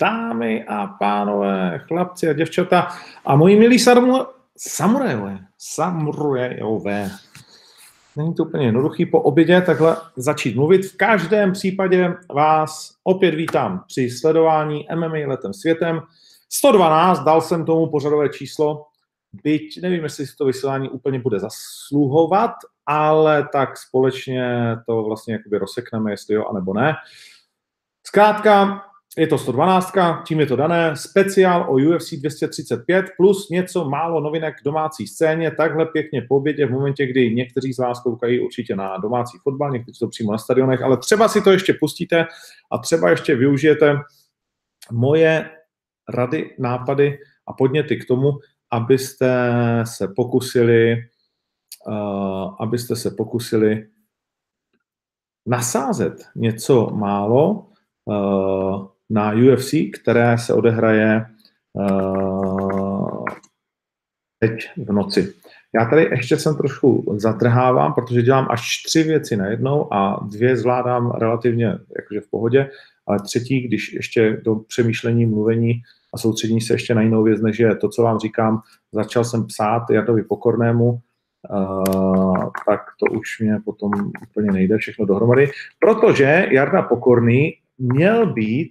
Dámy a pánové, chlapci a děvčata a moji milí samurajové, samurajové. Není to úplně jednoduchý po obědě takhle začít mluvit. V každém případě vás opět vítám při sledování MMA letem světem. 112, dal jsem tomu pořadové číslo, byť nevím, jestli to vysílání úplně bude zasluhovat, ale tak společně to vlastně jakoby rozsekneme, jestli jo, anebo ne. Zkrátka, je to 112, tím je to dané, speciál o UFC 235 plus něco málo novinek k domácí scéně, takhle pěkně po obědě v momentě, kdy někteří z vás koukají určitě na domácí fotbal, někteří to přímo na stadionech, ale třeba si to ještě pustíte a třeba ještě využijete moje rady, nápady a podněty k tomu, abyste se pokusili, uh, abyste se pokusili nasázet něco málo uh, na UFC, které se odehraje uh, teď v noci. Já tady ještě jsem trošku zatrhávám, protože dělám až tři věci najednou a dvě zvládám relativně jakože v pohodě, ale třetí, když ještě do přemýšlení, mluvení a soustřední se ještě na jinou věc, než je to, co vám říkám, začal jsem psát Jardovi Pokornému, uh, tak to už mě potom úplně nejde všechno dohromady, protože Jarda Pokorný měl být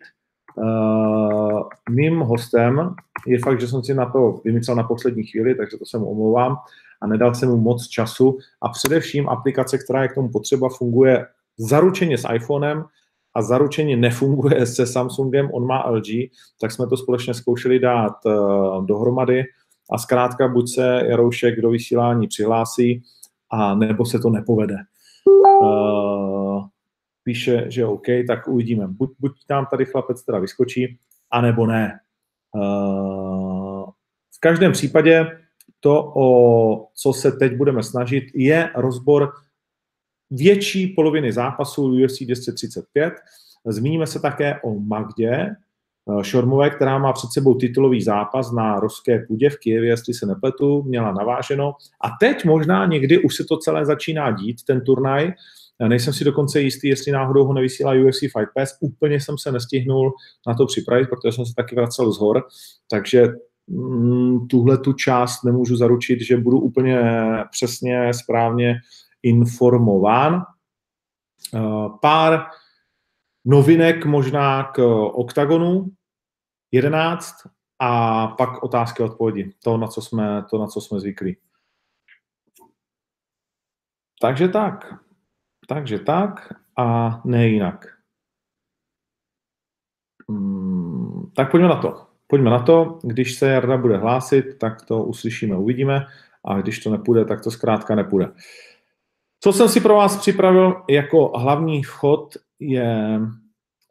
uh, mým hostem. Je fakt, že jsem si na to vymyslel na poslední chvíli, takže to se mu omlouvám a nedal jsem mu moc času. A především aplikace, která je k tomu potřeba, funguje zaručeně s iPhonem, a zaručeně nefunguje se Samsungem, on má LG, tak jsme to společně zkoušeli dát uh, dohromady a zkrátka buď se Jaroušek do vysílání přihlásí, a nebo se to nepovede. Uh, píše, že OK, tak uvidíme. Buď, buď tam tady chlapec teda vyskočí, anebo ne. Uh, v každém případě to, o co se teď budeme snažit, je rozbor větší poloviny zápasů UFC 235. Zmíníme se také o Magdě eh, Šormové, která má před sebou titulový zápas na ruské půdě v Kijevě, jestli se nepletu, měla naváženo. A teď možná někdy už se to celé začíná dít, ten turnaj. Nejsem si dokonce jistý, jestli náhodou ho nevysílá UFC Fight Pass. Úplně jsem se nestihnul na to připravit, protože jsem se taky vracel z hor, takže mm, tuhle tu část nemůžu zaručit, že budu úplně přesně, správně informován. Eh, pár novinek možná k OKTAGONu 11 a pak otázky a odpovědi. To, na co jsme, to, na co jsme zvyklí. Takže tak. Takže tak a ne jinak. Hmm, tak pojďme na to. Pojďme na to. Když se Jarda bude hlásit, tak to uslyšíme, uvidíme. A když to nepůjde, tak to zkrátka nepůjde. Uh, co jsem si pro vás připravil jako hlavní vchod je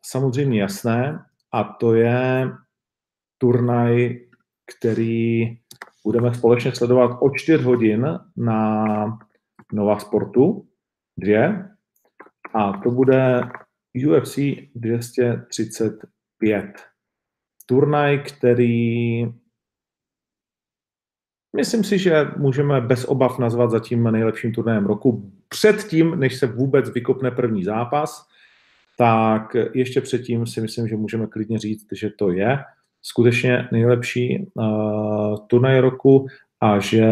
samozřejmě jasné a to je turnaj, který budeme společně sledovat o 4 hodin na Nova Sportu 2 a to bude UFC 235. Turnaj, který myslím si, že můžeme bez obav nazvat zatím nejlepším turnajem roku předtím, než se vůbec vykopne první zápas, tak ještě předtím si myslím, že můžeme klidně říct, že to je skutečně nejlepší uh, turnaj roku a že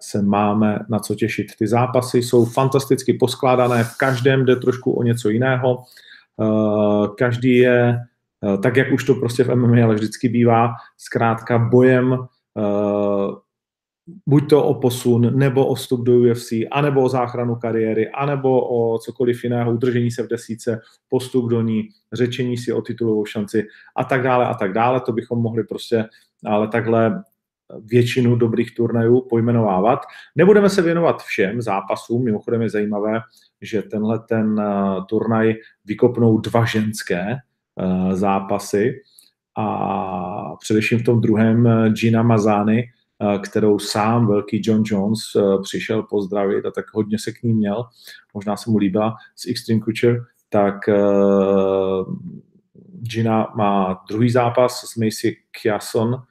se máme na co těšit. Ty zápasy jsou fantasticky poskládané, v každém jde trošku o něco jiného. Uh, každý je, uh, tak jak už to prostě v MMA ale vždycky bývá, zkrátka bojem uh, buď to o posun, nebo o vstup do UFC, anebo o záchranu kariéry, anebo o cokoliv jiného, udržení se v desíce, postup do ní, řečení si o titulovou šanci a tak dále a tak dále. To bychom mohli prostě ale takhle většinu dobrých turnajů pojmenovávat. Nebudeme se věnovat všem zápasům, mimochodem je zajímavé, že tenhle ten uh, turnaj vykopnou dva ženské uh, zápasy a především v tom druhém uh, Gina Mazany, Eh, kterou sám velký John Jones eh, přišel pozdravit a tak hodně se k ní měl. Možná se mu líbila s Extreme Couture, tak eh, Gina má druhý zápas s Macy Kiason.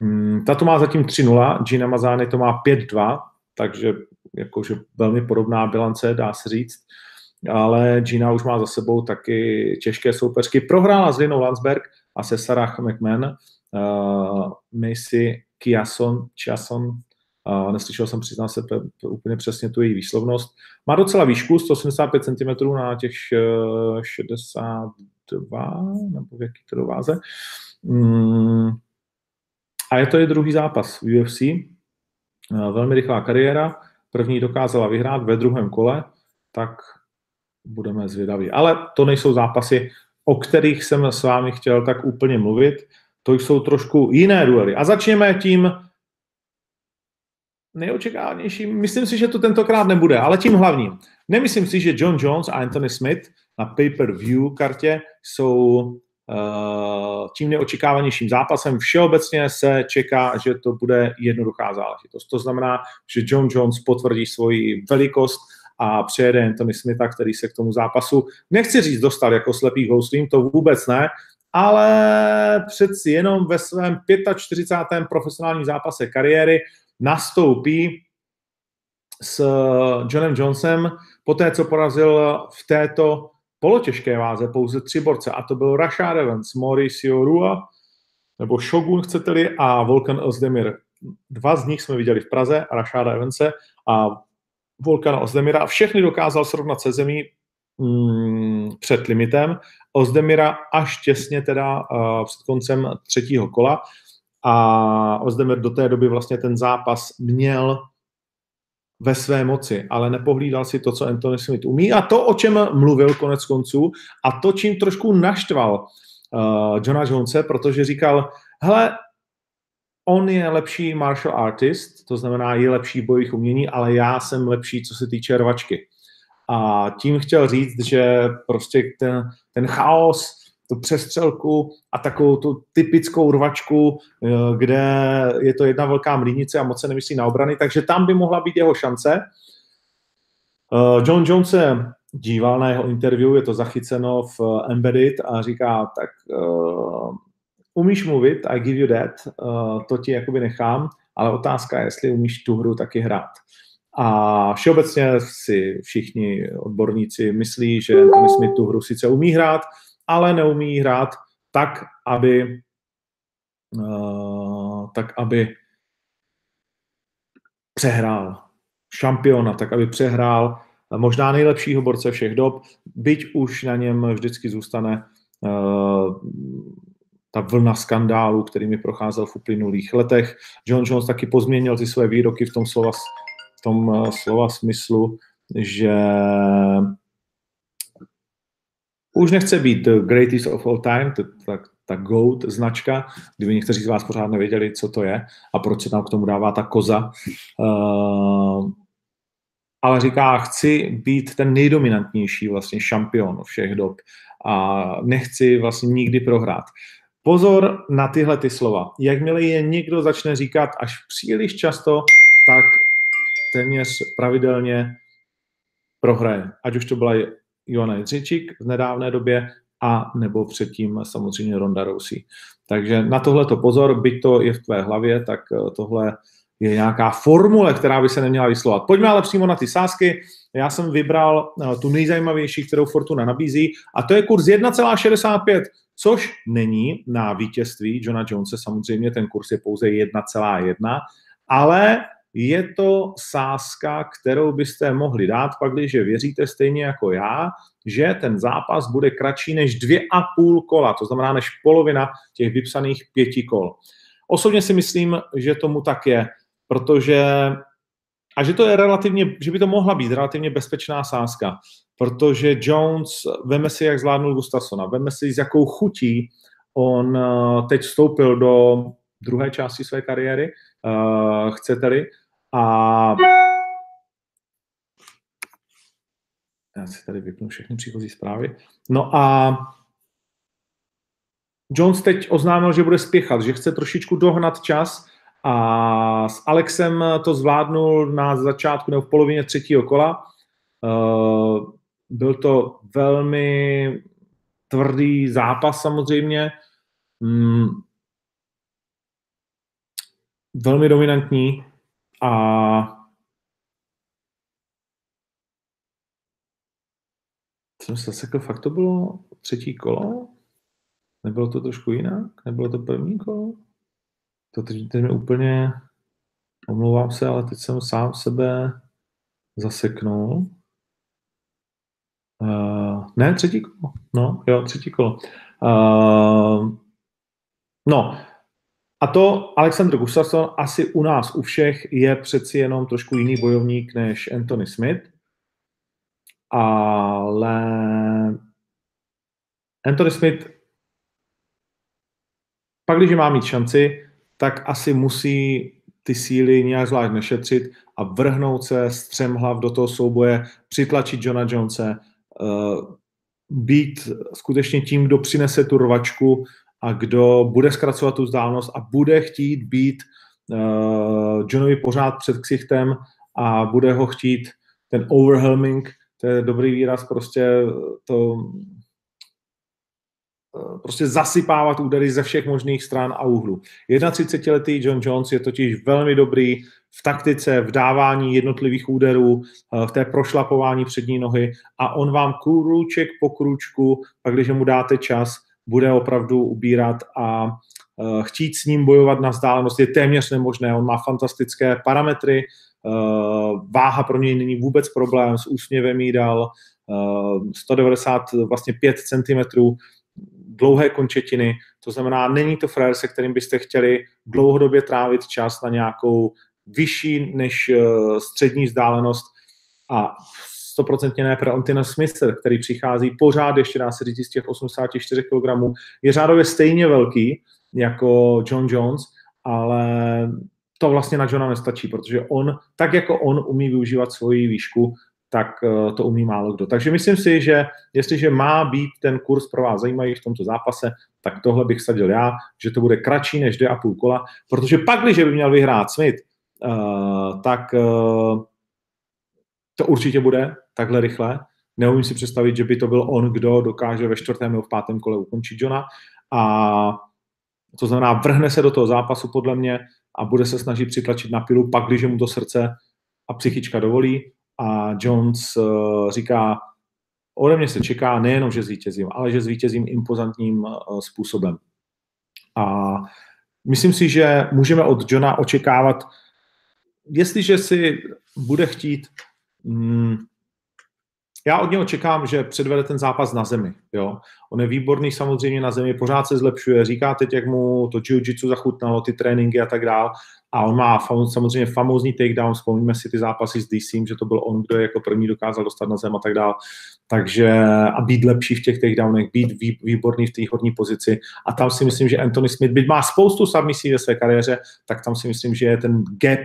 Hmm, tato má zatím 3-0, Gina Mazány to má 5-2, takže jakože velmi podobná bilance, dá se říct, ale Gina už má za sebou taky těžké soupeřky. Prohrála s Linou Landsberg a se Sarah McMahon, uh, Macy Kiason, Chiason, uh, neslyšel jsem, přiznám se úplně přesně tu její výslovnost. Má docela výšku, 185 cm na těch uh, 62, nebo v jaký to váze. Mm, a je to je druhý zápas v UFC. Uh, velmi rychlá kariéra. První dokázala vyhrát ve druhém kole, tak budeme zvědaví. Ale to nejsou zápasy, o kterých jsem s vámi chtěl tak úplně mluvit. To jsou trošku jiné duely. A začněme tím nejočekávanějším. Myslím si, že to tentokrát nebude, ale tím hlavním. Nemyslím si, že John Jones a Anthony Smith na pay-per-view kartě jsou uh, tím neočekávanějším zápasem. Všeobecně se čeká, že to bude jednoduchá záležitost. To znamená, že John Jones potvrdí svoji velikost a přijede Anthony Smitha, který se k tomu zápasu, nechci říct, dostal jako slepý houslím, to vůbec ne, ale přeci jenom ve svém 45. profesionálním zápase kariéry nastoupí s Johnem Jonesem, poté co porazil v této polotěžké váze pouze tři borce, a to byl Rashad Evans, Mauricio Rua, nebo Shogun, chcete-li, a Volkan Ozdemir. Dva z nich jsme viděli v Praze, Rashada Evanse a Volkana Ozdemira a všechny dokázal srovnat se zemí mm, před limitem. Ozdemira až těsně teda uh, před koncem třetího kola a Ozdemir do té doby vlastně ten zápas měl ve své moci, ale nepohlídal si to, co Anthony Smith umí a to, o čem mluvil konec konců a to, čím trošku naštval uh, Johna Jonese, protože říkal, hele, on je lepší martial artist, to znamená, je lepší bojových umění, ale já jsem lepší, co se týče rvačky. A tím chtěl říct, že prostě ten, ten chaos, tu přestřelku a takovou tu typickou rvačku, eh, kde je to jedna velká mlínice a moc se nemyslí na obrany, takže tam by mohla být jeho šance. Eh, John Jones se díval na jeho interview, je to zachyceno v Embedded a říká, tak umíš mluvit, I give you that, to ti jakoby nechám, ale otázka je, jestli umíš tu hru taky hrát. A všeobecně si všichni odborníci myslí, že Anthony Smith tu hru sice umí hrát, ale neumí hrát tak, aby uh, tak, aby přehrál šampiona, tak aby přehrál možná nejlepšího borce všech dob, byť už na něm vždycky zůstane uh, ta vlna skandálu, kterými procházel v uplynulých letech. John Jones taky pozměnil ty své výroky v tom slova, tom eh, slova smyslu, že už nechce být greatest of all time, ta, ta GOAT značka, kdyby někteří z vás pořád nevěděli, co to je a proč se tam k tomu dává ta koza. Uh, ale říká, chci být ten nejdominantnější vlastně šampion všech dob a nechci vlastně nikdy prohrát. Pozor na tyhle ty slova. Jakmile je někdo začne říkat až příliš často, tak téměř pravidelně prohraje. Ať už to byla Joana Jindřičík v nedávné době, a nebo předtím samozřejmě Ronda Rousey. Takže na tohle to pozor, byť to je v tvé hlavě, tak eh, tohle je nějaká formule, která by se neměla vyslovat. Pojďme ale přímo na ty sázky. Já jsem vybral eh, tu nejzajímavější, kterou Fortuna nabízí, a to je kurz 1,65 což není na vítězství Johna Jonese, samozřejmě ten kurz je pouze 1,1, ale je to sázka, kterou byste mohli dát, pak když věříte stejně jako já, že ten zápas bude kratší než dvě a půl kola, to znamená než polovina těch vypsaných pěti kol. Osobně si myslím, že tomu tak je, protože a že to je relativně, že by to mohla být relativně bezpečná sázka protože Jones, veme si, jak zvládnul Gustafsona, veme si, s jakou chutí on uh, teď vstoupil do druhé části své kariéry, uh, chcete-li, a já si tady vypnu všechny příchozí zprávy. No a Jones teď oznámil, že bude spěchat, že chce trošičku dohnat čas a s Alexem to zvládnul na začátku nebo v polovině třetího kola. Uh, byl to velmi tvrdý zápas samozřejmě. Mm, velmi dominantní a jsem se zasekl, fakt to bylo třetí kolo? Nebylo to trošku jinak? Nebylo to první kolo? To teď, teď mi úplně, omlouvám se, ale teď jsem sám sebe zaseknul. Uh, ne, třetí kolo. No, jo, třetí kolo. Uh, no, a to Alexander Gustafsson asi u nás, u všech, je přeci jenom trošku jiný bojovník než Anthony Smith. Ale Anthony Smith, pak když má mít šanci, tak asi musí ty síly nějak zvlášť nešetřit a vrhnout se střemhlav do toho souboje, přitlačit Johna Jonese, uh, být skutečně tím, kdo přinese tu rvačku a kdo bude zkracovat tu vzdálenost a bude chtít být uh, Johnovi pořád před ksichtem a bude ho chtít ten overwhelming, to je dobrý výraz, prostě to Eh, prostě zasypávat údery ze všech možných stran a úhlů. 31-letý John Jones je totiž velmi dobrý v taktice, v dávání jednotlivých úderů, eh, v té prošlapování přední nohy a on vám krůček po krůčku, pak když mu dáte čas, bude opravdu ubírat a eh, chtít s ním bojovat na vzdálenost je téměř nemožné. On má fantastické parametry, váha pro něj není vůbec problém, s úsměvem jí dal, 190 vlastně 5 cm, dlouhé končetiny, to znamená, není to frajer, se kterým byste chtěli dlouhodobě trávit čas na nějakou vyšší než eh, střední vzdálenost a stoprocentně ne pro Antina Smither, který přichází pořád, ještě dá se říct, z těch 84 kg, je řádově stejně velký jako John Jones, ale to vlastně na Johna nestačí, protože on, tak jako on umí využívat svoji výšku, tak eh, to umí málo kdo. Takže myslím si, že jestliže má být ten kurz pro vás zajímavý v tomto zápase, tak tohle bych sadil já, že to bude kratší než 2,5 kola, protože pak, když by měl vyhrát Smith, uh, tak uh, to určitě bude takhle rychle. Neumím si představit, že by to byl on, kdo dokáže ve čtvrtém nebo v pátém kole ukončit Johna. A to znamená, vrhne se do toho zápasu podle mě a bude se snažit přitlačit na pilu, pak, když mu to srdce a psychička dovolí, a Jones uh, říká, ode mě se čeká nejenom, že zvítězím, ale že zvítězím impozantním uh, způsobem. A myslím si, že můžeme od Johna očekávat, jestliže si bude chtít mm, já od něho čekám, že předvede ten zápas na zemi. Jo? On je výborný samozřejmě na zemi, pořád se zlepšuje, říká teď, jak mu to jiu-jitsu zachutnalo, ty tréninky a tak dál. A on má samozřejmě famózní takedown, vzpomíme si ty zápasy s DC, že to byl on, kdo je jako první dokázal dostat na zem a tak dál. Takže a být lepší v těch takedownech, být výborný v té hodní pozici. A tam si myslím, že Anthony Smith, byť má spoustu submisí ve své kariéře, tak tam si myslím, že je ten gap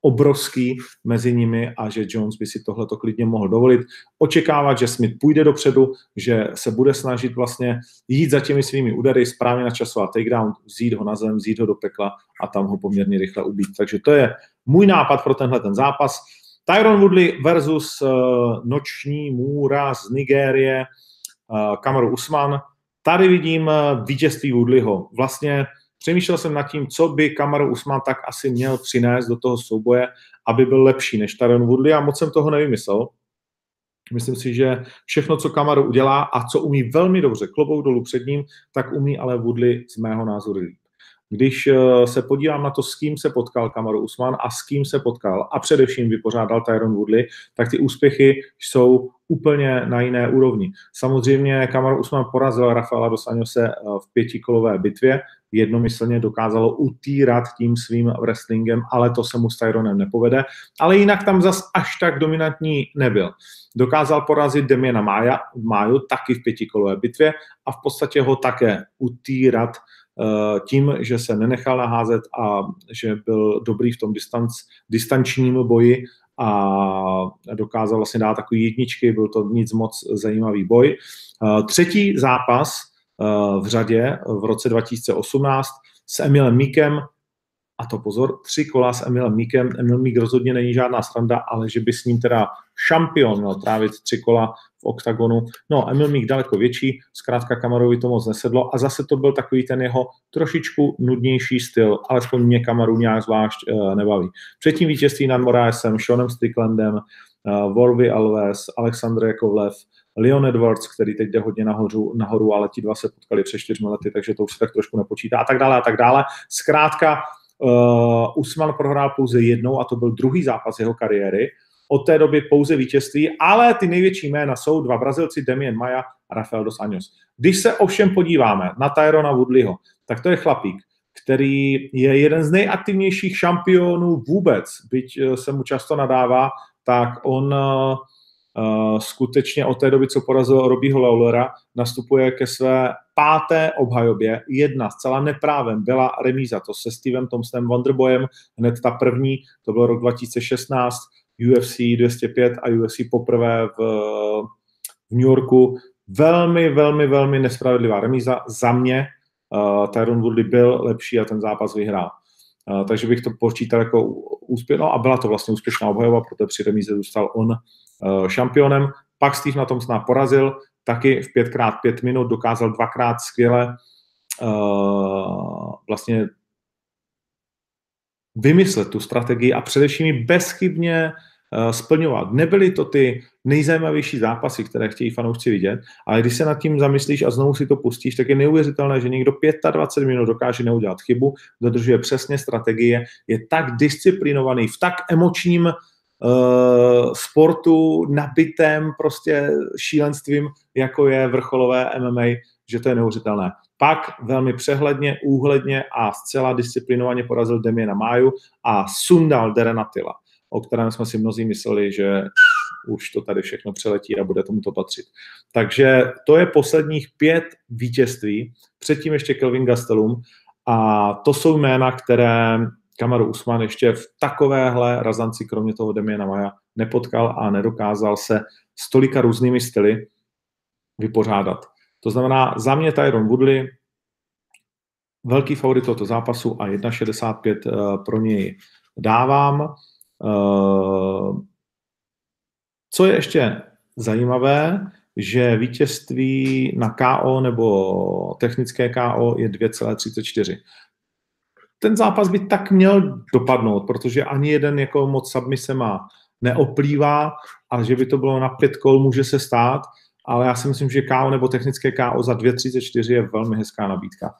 obrovský mezi nimi a že Jones by si tohle klidně mohl dovolit. Očekávat, že Smith půjde dopředu, že se bude snažit vlastně jít za těmi svými údery, správně načasovat takedown, vzít ho na zem, vzít ho do pekla a tam ho poměrně rychle ubít. Takže to je můj nápad pro tenhle ten zápas. Tyron Woodley versus uh, noční můra z Nigérie, uh, Kamaru Usman. Tady vidím uh, vítězství Woodleyho. Vlastně Přemýšlel jsem nad tím, co by Kamaru Usman tak asi měl přinést do toho souboje, aby byl lepší než Taron Woodley a moc jsem toho nevymyslel. Myslím si, že všechno, co Kamaru udělá a co umí velmi dobře, klobouk dolů před ním, tak umí ale Woodley z mého názoru líp. Když eh, se podívám na to, s kým se potkal Kamaru Usman a s kým se potkal a především vypořádal Tyron Woodley, tak ty úspěchy jsou úplně na jiné úrovni. Samozřejmě Kamaru Usman porazil Rafaela dos Anjose eh, v pětikolové bitvě, jednomyslně dokázalo utírat tím svým wrestlingem, ale to se mu s Tyronem nepovede. Ale jinak tam zas až tak dominantní nebyl. Dokázal porazit Demiana Maja, Máju taky v pětikolové bitvě a v podstatě ho také utírat uh, tím, že se nenechal naházet a že byl dobrý v tom distanc, distančním boji a dokázal vlastně dát takové jedničky, byl to nic moc zajímavý boj. Uh, třetí zápas v řadě v roce 2018 s Emilem Míkem, a to pozor, tři kola s Emilem Míkem. Emil Mík rozhodně není žádná sranda, ale že by s ním teda šampion měl trávit tři kola v oktagonu. No, Emil Mík daleko větší, zkrátka Kamarovi to moc nesedlo a zase to byl takový ten jeho trošičku nudnější styl, alespoň mě Kamaru nějak zvlášť uh, nebaví. Předtím vítězství nad Moraesem, Seanem Stricklandem, uh, Volvy Alves, Alexandr Jakovlev, Leon Edwards, který teď jde hodně nahoru, nahoru, ale ti dva se potkali před čtyřmi lety, takže to už se tak trošku nepočítá a tak dále a tak dále. Zkrátka, uh, Usman prohrál pouze jednou a to byl druhý zápas jeho kariéry. Od té doby pouze vítězství, ale ty největší jména jsou dva Brazilci, Damien Maja a Rafael dos Anjos. Když se ovšem podíváme na Tyrona Woodleyho, tak to je chlapík, který je jeden z nejaktivnějších šampionů vůbec, byť eh, se mu často nadává, tak on uh, skutečně od té doby, co porazil Robbieho Lawlera, nastupuje ke své páté obhajobě. Jedna zcela neprávem byla remíza, to se Stevem Thompsonem Wonderboyem, hned ta první, to byl rok 2016, UFC 205 a UFC poprvé v, v New Yorku. Velmi, velmi, velmi nespravedlivá remíza za mě. Uh, Tyron Woodley byl lepší a ten zápas vyhrál. Uh, takže bych to počítal jako úspěch. No a byla to vlastně úspěšná obhajoba, protože při remíze zůstal on šampionem. Pak Steve na tom sná porazil, taky v 5x5 minut dokázal dvakrát skvěle uh, vlastně vymyslet tu strategii a především ji bezchybně uh, splňovat. Nebyly to ty nejzajímavější zápasy, které chtějí fanoušci vidět, ale když se nad tím zamyslíš a znovu si to pustíš, tak je neuvěřitelné, že někdo 25 minut dokáže neudělat chybu, dodržuje přesně strategie, je tak disciplinovaný, v tak emočním uh, sportu nabitém prostě šílenstvím, jako je vrcholové MMA, že to je neuvěřitelné. Pak velmi přehledně, úhledně a zcela disciplinovaně porazil Demiena Máju a sundal Derenatila, o kterém jsme si mnozí mysleli, že už to tady všechno přeletí a bude tomu to patřit. Takže to je posledních pět vítězství, předtím ještě Kelvin Gastelum a to jsou jména, které Kamaru Usman ještě v takovéhle razanci, kromě toho Demiena Maja, nepotkal a nedokázal se s tolika různými styly vypořádat. To znamená, za mě Tyron Woodley, velký favorit tohoto zápasu a 1,65 eh, pro něj dávám. Eh, co je ještě zajímavé, že vítězství na KO nebo technické KO je 2,34. Ten zápas by tak měl dopadnout, protože ani jeden jako moc submise má neoplývá a že by to bylo na pět kol, může se stát, ale já si myslím, že KO nebo technické KO za 2,34 je velmi hezká nabídka.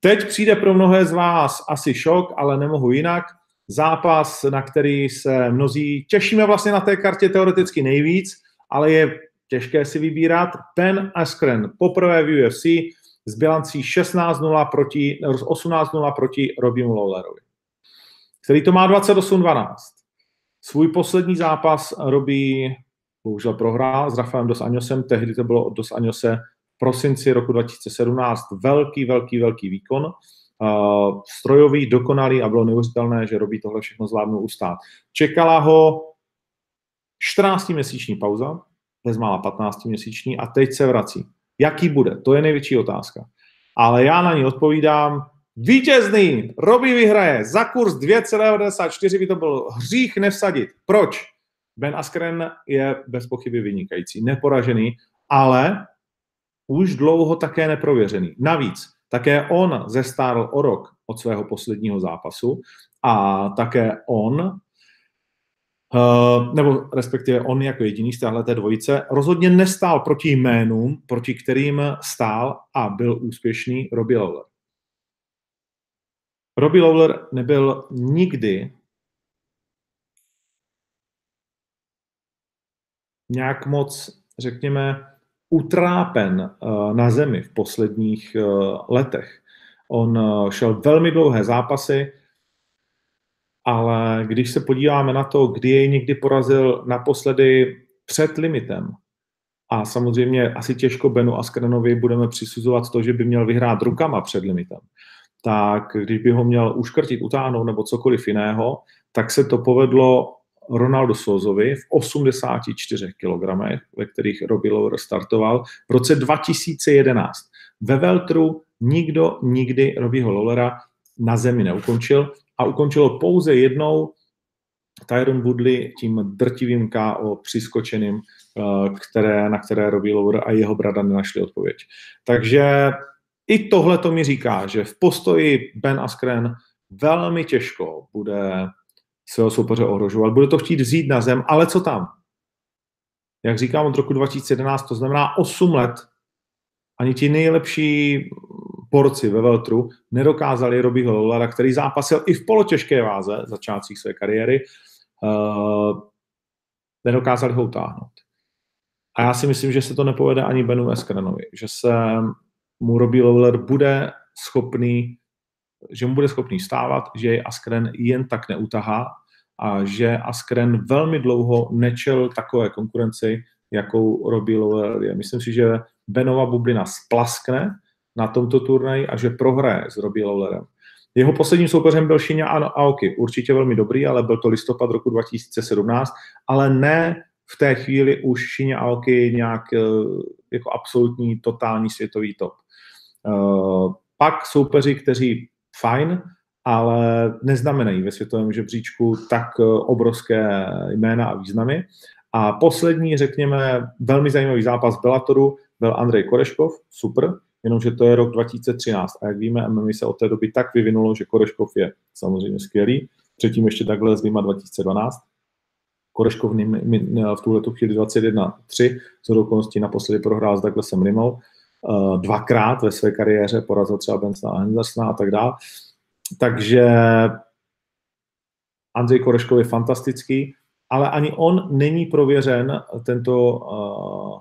Teď přijde pro mnohé z vás asi šok, ale nemohu jinak zápas, na který se mnozí těšíme vlastně na té kartě teoreticky nejvíc, ale je těžké si vybírat. Ben Askren poprvé v UFC s bilancí 16-0 proti, 18-0 proti Robimu Lawlerovi, který to má 28-12. Svůj poslední zápas robí, bohužel prohrál s Rafaelem Dos Anjosem, tehdy to bylo od Dos Anjose v prosinci roku 2017 velký, velký, velký výkon uh, strojový, dokonalý a bylo neuvěřitelné, že Robí tohle všechno zvládnou ustát. Čekala ho 14-měsíční pauza, bezmála 15-měsíční a teď se vrací. Jaký bude? To je největší otázka. Ale já na ní odpovídám, vítězný, Robbie vyhraje, za kurz 2,94 by to byl hřích nevsadit. Proč? Ben Askren je bez pochyby vynikající, neporažený, ale už dlouho také neprověřený. Navíc také on zestárl o rok od svého posledního zápasu a také on, Uh, nebo respektive on jako jediný z téhle dvojice, rozhodně nestál proti jménům, proti kterým stál a byl úspěšný Robbie Lawler. Robbie Lawler nebyl nikdy nějak moc, řekněme, utrápen uh, na zemi v posledních uh, letech. On šel velmi dlouhé zápasy, ale když se podíváme na to, kdy jej někdy porazil naposledy před limitem, a samozřejmě asi těžko Benu Askrenovi budeme přisuzovat to, že by měl vyhrát rukama před limitem, tak když by ho měl uškrtit, utáhnout nebo cokoliv jiného, tak se to povedlo Ronaldo Sozovi v 84 kg, ve kterých Robbie Lawler startoval v roce 2011. Ve Veltru nikdo nikdy Robbieho Lawlera na zemi neukončil a ukončilo pouze jednou Tyron Woodley tím drtivým KO přiskočeným, eh, které, na které Robbie Lawler a jeho brada nenašli odpověď. Takže i tohle to mi říká, že v postoji Ben Askren velmi těžko bude svého soupeře ohrožovat. Bude to chtít vzít na zem, ale co tam? jak říkám, od roku 2011, to znamená 8 let, ani ti nejlepší porci ve Veltru nedokázali Robbieho Lawlera, který zápasil i v polotěžké váze začátcích své kariéry, uh, nedokázali ho utáhnout. A já si myslím, že se to nepovede ani Benu Eskrenovi, že se mu Robbie Lawler bude schopný, že mu bude schopný stávat, že jej Askren jen tak neutahá a že Askren velmi dlouho nečel takové konkurenci, jakou Robbie Lawler je. Myslím si, že Benova bublina splaskne na tomto turnaji a že prohraje s Robbie Lawlerem. Jeho posledním soupeřem byl Shinya Aoki, určitě velmi dobrý, ale byl to listopad roku 2017, ale ne v té chvíli už Shinya Aoki nějak eh, jako absolutní, totální světový top. Eh, pak soupeři, kteří fajn, ale neznamenají ve světovém žebříčku tak eh, obrovské jména a významy. A poslední, řekněme, velmi zajímavý zápas Bellatoru byl Andrej Koreškov, super, jenomže to je rok 2013 a jak víme, MMA se od té doby tak vyvinulo, že Koreškov je samozřejmě skvělý, předtím ještě takhle s 2012. Koreškov v tuhle chvíli 21-3, co okolností naposledy prohrál s Douglasem Rimou, uh, dvakrát ve své kariéře, porazil třeba Bensona a Hendersona a tak dále. Takže Andrej Koreškov je fantastický, ale ani on není prověřen, tento uh,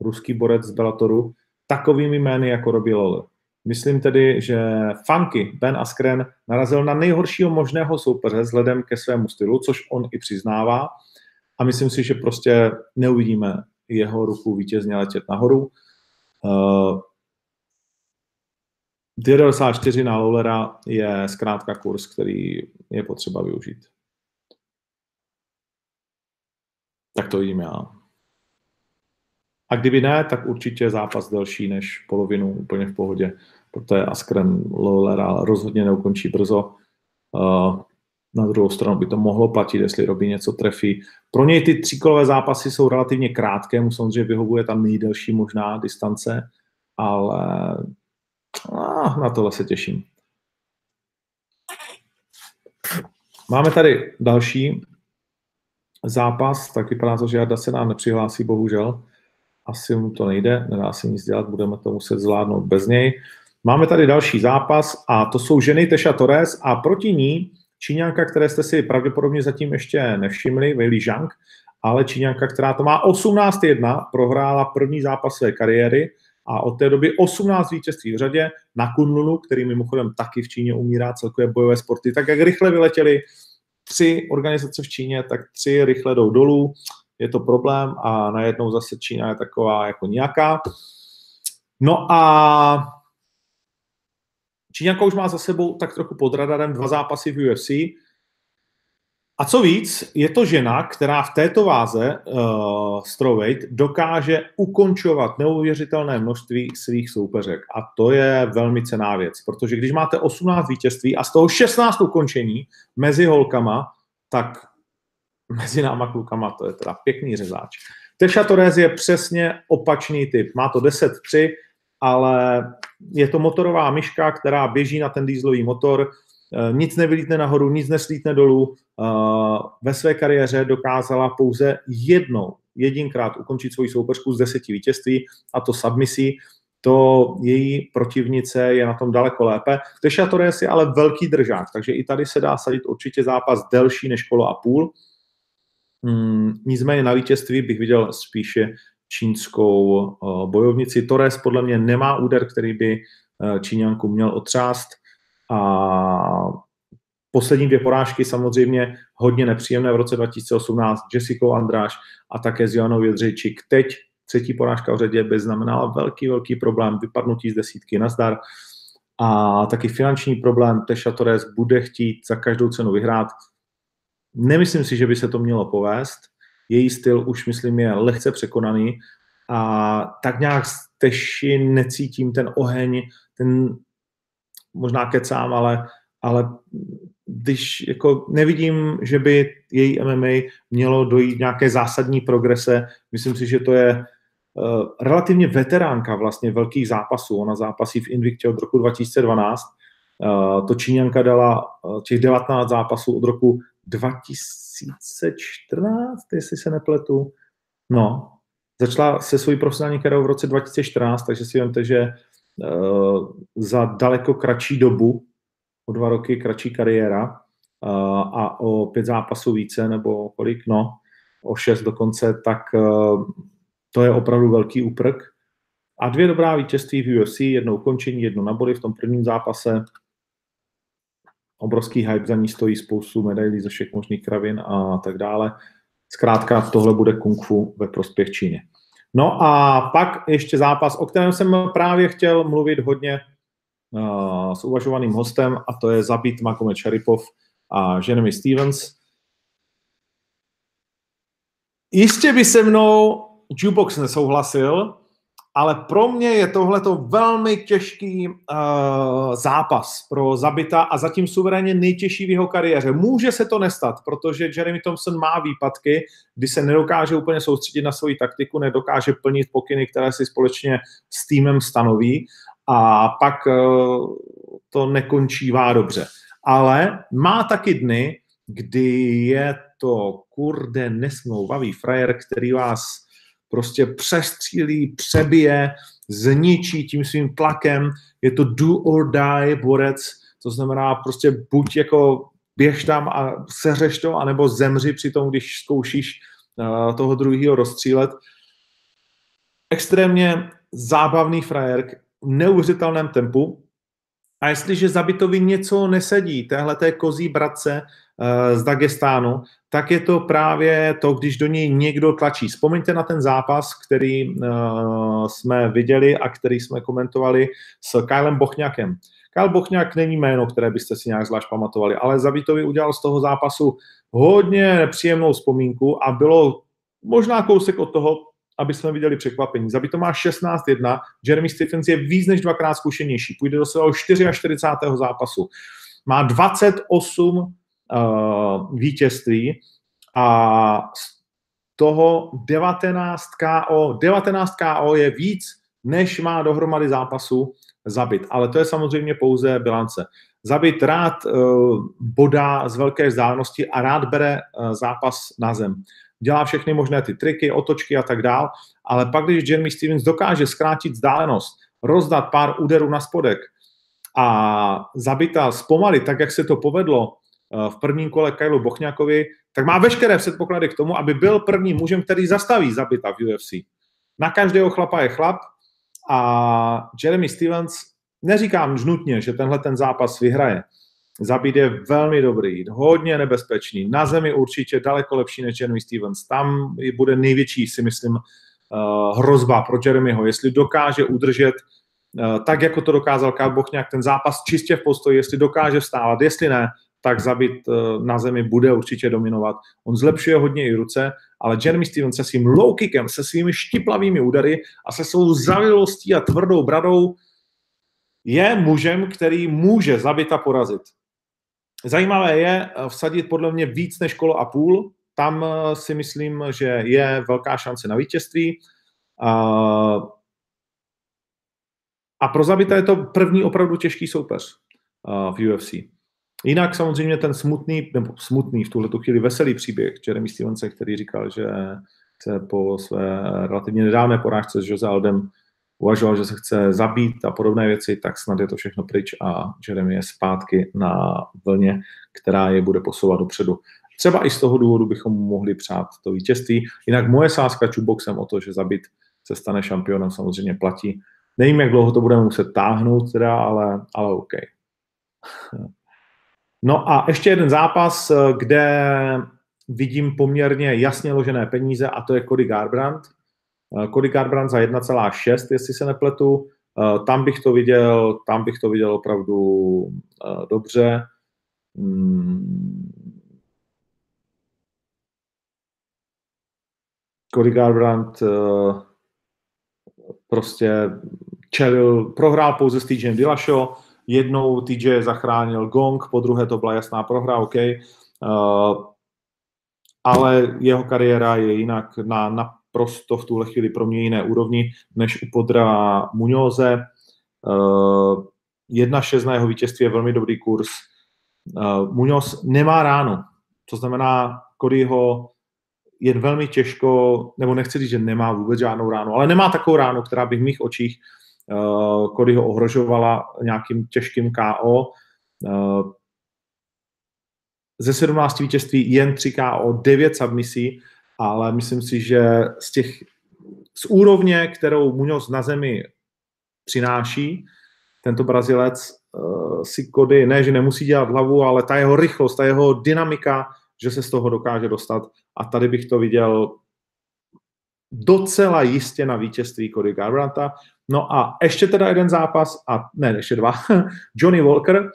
ruský borec z Bellatoru, takovými jmény jako Robbie Lawler. Myslím tedy, že Funky Ben Askren narazil na nejhoršího možného soupeře vzhledem ke svému stylu, což on i přiznává. A myslím si, že prostě neuvidíme jeho ruku vítězně letět nahoru. Uh, 94 na Lowlera je zkrátka kurz, který je potřeba využít. Tak to vidím já. A kdyby ne, tak určitě zápas delší než polovinu úplně v pohodě, protože Askren Lowlera rozhodně neukončí brzo. Uh, na druhou stranu by to mohlo platit, jestli robí něco trefí. Pro něj ty tříkolové zápasy jsou relativně krátké, mu samozřejmě vyhovuje tam nejdelší možná distance, ale ah, na tohle se těším. Máme tady další zápas, tak vypadá to, že Jarda se nám nepřihlásí, bohužel. Asi mu to nejde, nedá se nic dělat, budeme to muset zvládnout bez něj. Máme tady další zápas a to jsou ženy Teša Torres a proti ní Číňanka, které jste si pravděpodobně zatím ještě nevšimli, Weili Zhang, ale Číňanka, která to má 18-1, prohrála první zápas své kariéry a od té doby 18 vítězství v řadě na Kunlunu, který mimochodem taky v Číně umírá celkově bojové sporty. Tak jak rychle vyletěli tři organizace v Číně, tak tři rychle jdou dolů, je to problém a najednou zase Čína je taková jako nějaká. No a Číňanka už má za sebou tak trochu pod radarem dva zápasy v UFC. A co víc, je to žena, která v této váze uh, strawweight dokáže ukončovat neuvěřitelné množství svých soupeřek. A to je velmi cená věc, protože když máte 18 vítězství a z toho 16 ukončení mezi holkama, tak mezi náma klukama to je teda pěkný řezáč. Teša Torres je přesně opačný typ. Má to 10-3, ale je to motorová myška, která běží na ten dýzlový motor, eh, nic nevylítne nahoru, nic neslítne dolů. Eh, ve své kariéře dokázala pouze jednou, jedinkrát ukončit svoji soupeřku z deseti vítězství a to submisí. To její protivnice je na tom daleko lépe. Teša Torres je ale velký držák, takže i tady se dá sadit určitě zápas delší než kolo a půl. Hmm, nicméně na vítězství bych viděl spíše čínskou eh, bojovnici. Torres podle mě nemá úder, který by eh, Číňanku měl otřást a poslední dvě porážky samozřejmě hodně nepříjemné v roce 2018 Jessica Andráš a také s Joanou Jedřejčík. Teď třetí porážka v řadě by znamenala velký, velký problém, vypadnutí z desítky na zdar a taky finanční problém. Teša Torres bude chtít za každou cenu vyhrát. Nemyslím si, že by se to mělo povést, její styl už, myslím, je lehce překonaný a tak nějak z Teši necítím ten oheň, ten možná kecám, ale, ale když jako nevidím, že by její MMA mělo dojít nějaké zásadní progrese, myslím si, že to je uh, relativně veteránka vlastně velkých zápasů. Ona zápasí v Invictě od roku 2012. Uh, to Číňanka dala uh, těch 19 zápasů od roku 2000 2014, jestli se nepletu. No, začala se svojí profesionální kariérou v roce 2014, takže si vemte, že uh, za daleko kratší dobu, o dva roky kratší kariéra uh, a o pět zápasů více, nebo kolik, no, o šest dokonce, tak uh, to je opravdu velký úprk. A dvě dobrá vítězství v UFC, jedno ukončení, jedno na body v tom prvním zápase. Obrovský hype za ní stojí spoustu medailí ze všech možných kravin a tak dále. Zkrátka tohle bude kung fu ve prospěch Číny. No a pak ještě zápas, o kterém jsem právě chtěl mluvit hodně uh, s uvažovaným hostem a to je zabít Makomet Šaripov a Jeremy Stevens. Jistě by se mnou Jukebox nesouhlasil, ale pro mě je tohleto velmi těžký uh, zápas pro Zabita a zatím suverénně nejtěžší v jeho kariéře. Může se to nestat, protože Jeremy Thompson má výpadky, kdy se nedokáže úplně soustředit na svoji taktiku, nedokáže plnit pokyny, které si společně s týmem stanoví a pak uh, to nekončívá dobře. Ale má taky dny, kdy je to kurde nesmlouvavý frajer, který vás prostě přestřílí, přebije, zničí tím svým tlakem. Je to do or die borec, to znamená prostě buď jako běž tam a seřeš to, anebo zemři při tom, když zkoušíš uh, toho druhého rozstřílet. Extrémně zábavný frajer v neuvěřitelném tempu. A jestliže Zabitovi něco nesedí, téhle té kozí bratce uh, z Dagestánu, tak je to právě to, když do něj někdo tlačí. Vzpomeňte na ten zápas, který uh, jsme viděli a který jsme komentovali s Kylem Bochňakem. Kyle Bochňák není jméno, které byste si nějak zvlášť pamatovali, ale Zabitovi udělal z toho zápasu hodně nepříjemnou vzpomínku a bylo možná kousek od toho, aby jsme viděli překvapení. Zabito má 16-1, Jeremy Stephens je víc než dvakrát zkušenější, půjde do svého 44. zápasu. Má 28 uh, vítězství a z toho 19 KO, 19 KO je víc, než má dohromady zápasu zabit. Ale to je samozřejmě pouze bilance. Zabit rád uh, bodá z velké vzdálenosti a rád bere uh, zápas na zem. Dělá všechny možné ty triky, otočky a tak dál, ale pak, když Jeremy Stevens dokáže zkrátit vzdálenost, rozdat pár úderů na spodek a zabita zpomalit, tak jak se to povedlo Eh, v prvním kole Kailu Bochňákovi, tak má veškeré předpoklady k tomu, aby byl prvním mužem, který zastaví zabita v UFC. Na každého chlapa je chlap a Jeremy Stevens, neříkám nutně, že tenhle ten zápas vyhraje. Zabít je velmi dobrý, hodně nebezpečný, na zemi určitě daleko lepší než Jeremy Stevens. Tam bude největší, si myslím, eh, hrozba pro Jeremyho, jestli dokáže udržet eh, tak, jako to dokázal Karl Bochňák, ten zápas čistě v postoji, jestli dokáže vstávat, jestli ne, tak zabit eh, na zemi bude určitě dominovat. On zlepšuje hodně i ruce, ale Jeremy Stevens se svým low kickem, se svými štiplavými údery a se svou zavilostí a tvrdou bradou je mužem, který může zabit a porazit. Zajímavé je eh, vsadit podle mě víc než kolo a půl. Tam eh, si myslím, že je velká šance na vítězství. A pro zabita je to první opravdu těžký soupeř v UFC. Jinak samozřejmě ten smutný, nebo smutný v tuhle chvíli veselý příběh Jeremy Stevense, který říkal, že se po své relativně nedávné porážce s Jose Aldem uvažoval, že se chce zabít a podobné věci, tak snad je to všechno pryč a Jeremy je zpátky na vlně, která je bude posouvat dopředu. Třeba i z toho důvodu bychom mohli přát to vítězství. Jinak moje sázka čuboxem o to, že zabit se stane šampionem, samozřejmě platí. Nevím, jak dlouho to budeme muset táhnout, teda, ale, ale OK. No a ještě jeden zápas, eh, kde vidím poměrně jasně ložené peníze a to je Cody Garbrandt. Eh, Cody Garbrandt za 1,6, jestli se nepletu. Eh, tam bych to viděl, tam bych to viděl opravdu dobře. Hmm. Cody Garbrandt prostě čelil, prohrál pouze s TJem Dillashaw, jednou TJ zachránil gong, po druhé to byla jasná prohra, OK. Ale jeho kariéra je jinak na naprosto v tuhle chvíli pro mě jiné úrovni než u Podra Muñoze. Uh, jedna šest na jeho vítězství je velmi dobrý kurz. Uh, Muñoz nemá ránu, to znamená, Codyho jen velmi těžko, nebo nechci říct, že nemá vůbec žádnou ránu, ale nemá takovou ránu, která by v mých očích uh, Codyho ohrožovala nějakým těžkým KO. Ze 17 vítězství jen 3 KO, 9 submisí, ale myslím si, že z těch z úrovně, kterou Muñoz na zemi přináší, tento Brazilec uh, si Kody, ne, že nemusí dělat hlavu, ale ta jeho rychlost, ta jeho dynamika, že se z toho dokáže dostat. A tady bych to viděl docela jistě na vítězství Cody Garbranta. No a ještě teda jeden zápas, a ne, ještě dva, Johnny Walker.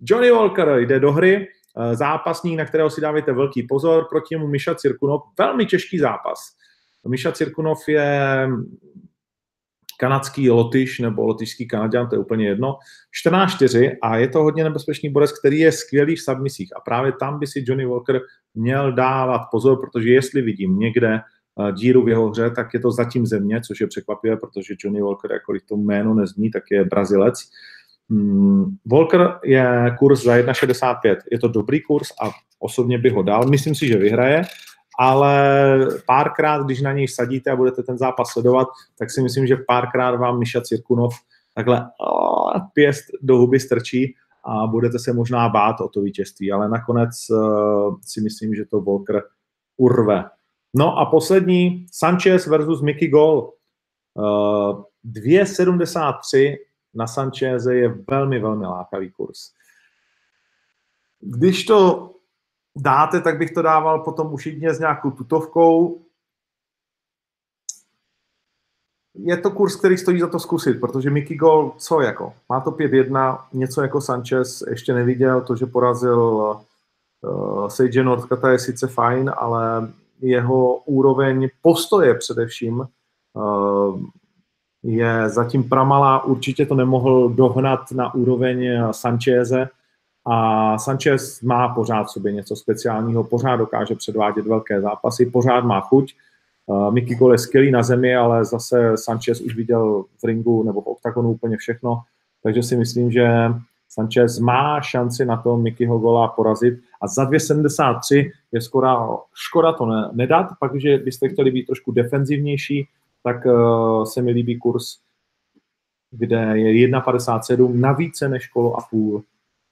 Johnny Walker jde do hry, zápasník, na kterého si dávajte velký pozor, proti němu Miša Cirkunov, velmi těžký zápas. Miša Cirkunov je kanadský lotyš nebo lotyšský kanaděn, to je úplně jedno, 14-4 a je to hodně nebezpečný borec, který je skvělý v submisích a právě tam by si Johnny Walker měl dávat pozor, protože jestli vidím někde uh, díru v jeho hře, tak je to zatím země, což je překvapivé, protože Johnny Walker, jakkoliv to jméno nezní, tak je Brazilec. Hmm, Walker je kurz za 1,65. Je to dobrý kurz a osobně bych ho dal. Myslím si, že vyhraje, ale párkrát, když na něj sadíte a budete ten zápas sledovat, tak si myslím, že párkrát vám Miša Cirkunov takhle pěst do huby strčí a budete se možná bát o to vítězství, ale nakonec uh, si myslím, že to Volker urve. No a poslední, Sanchez versus Mickey Gol. Uh, 2,73 na Sancheze je velmi, velmi lákavý kurz. Když to dáte, tak bych to dával potom už jedině s nějakou tutovkou. Je to kurz, který stojí za to zkusit, protože Mickey Gol, co jako? Má to 5-1, něco jako Sanchez ještě neviděl, to, že porazil uh, Sage Northcata je sice fajn, ale jeho úroveň postoje především uh, je zatím pramalá, určitě to nemohl dohnat na úroveň Sancheze, a Sanchez má pořád v sobě něco speciálního, pořád dokáže předvádět velké zápasy, pořád má chuť. Uh, Mickey Gol je skvělý na zemi, ale zase Sanchez už viděl v ringu nebo v oktagonu úplně všechno, takže si myslím, že Sanchez má šanci na to Mickeyho Gola porazit. A za 2,73 je skoro škoda to ne, nedat, pak, když byste chtěli být trošku defenzivnější, tak uh, se mi líbí kurz, kde je 1,57 na více než kolo a půl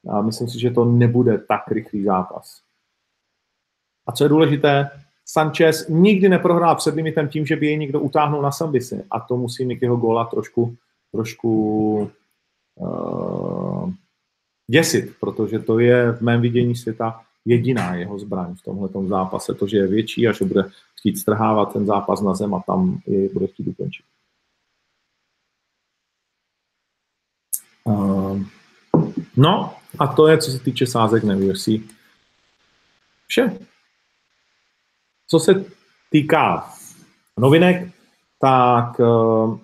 a myslím si, že to nebude tak rychlý zápas. A co je důležité, Sanchez nikdy neprohrál před limitem tím, že by jej někdo utáhnul na sambisy. A to musí Mikyho góla trošku, trošku uh, děsit, protože to je v mém vidění světa jediná jeho zbraň v tomhle zápase. To, že je větší a že bude chtít strhávat ten zápas na zem a tam je bude chtít ukončit. Uh, no, a to je, co se týče sázek na UFC. Vše. Co se týká novinek, tak uh,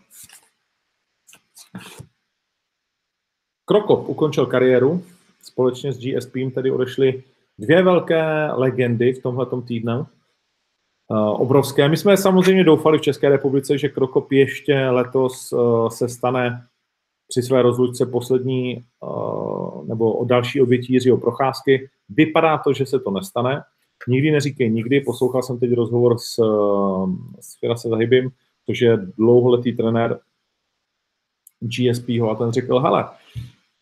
Krokop ukončil kariéru, společně s GSP tedy odešly dvě velké legendy v tomhle týdnu. Uh, obrovské. My jsme samozřejmě doufali v České republice, že Krokop ještě letos uh, se stane při své rozlučce poslední uh, nebo o další obětí Jiřího Procházky. Vypadá to, že se to nestane. Nikdy neříkej nikdy. Poslouchal jsem teď rozhovor s, s Firase Zahybím, což je dlouholetý trenér GSP ho a ten řekl, hele,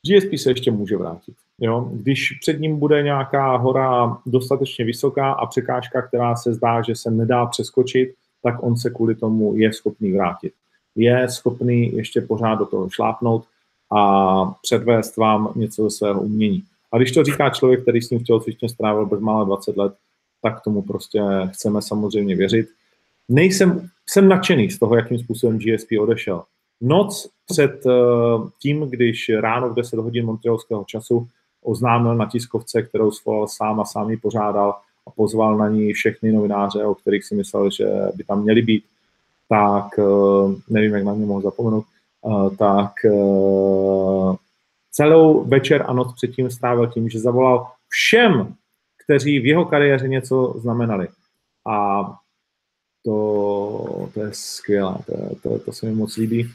GSP se ještě může vrátit. Jo? Když před ním bude nějaká hora dostatečně vysoká a překážka, která se zdá, že se nedá přeskočit, tak on se kvůli tomu je schopný vrátit je schopný ještě pořád do toho šlápnout a předvést vám něco ze svého umění. A když to říká člověk, který s ním v tělocvičně strávil bezmála 20 let, tak tomu prostě chceme samozřejmě věřit. Nejsem, jsem nadšený z toho, jakým způsobem GSP odešel. Noc před uh, tím, když ráno v 10 hodin montrealského času oznámil na tiskovce, kterou svolal sám a sám ji pořádal a pozval na ní všechny novináře, o kterých si myslel, že by tam měli být, tak eh, nevím, jak na mě mohl zapomenout, eh, tak eh, celou večer a noc předtím strávil tím, že zavolal všem, kteří v jeho kariéře něco znamenali. A to, to je skvělé, to, to, to se mi moc líbí.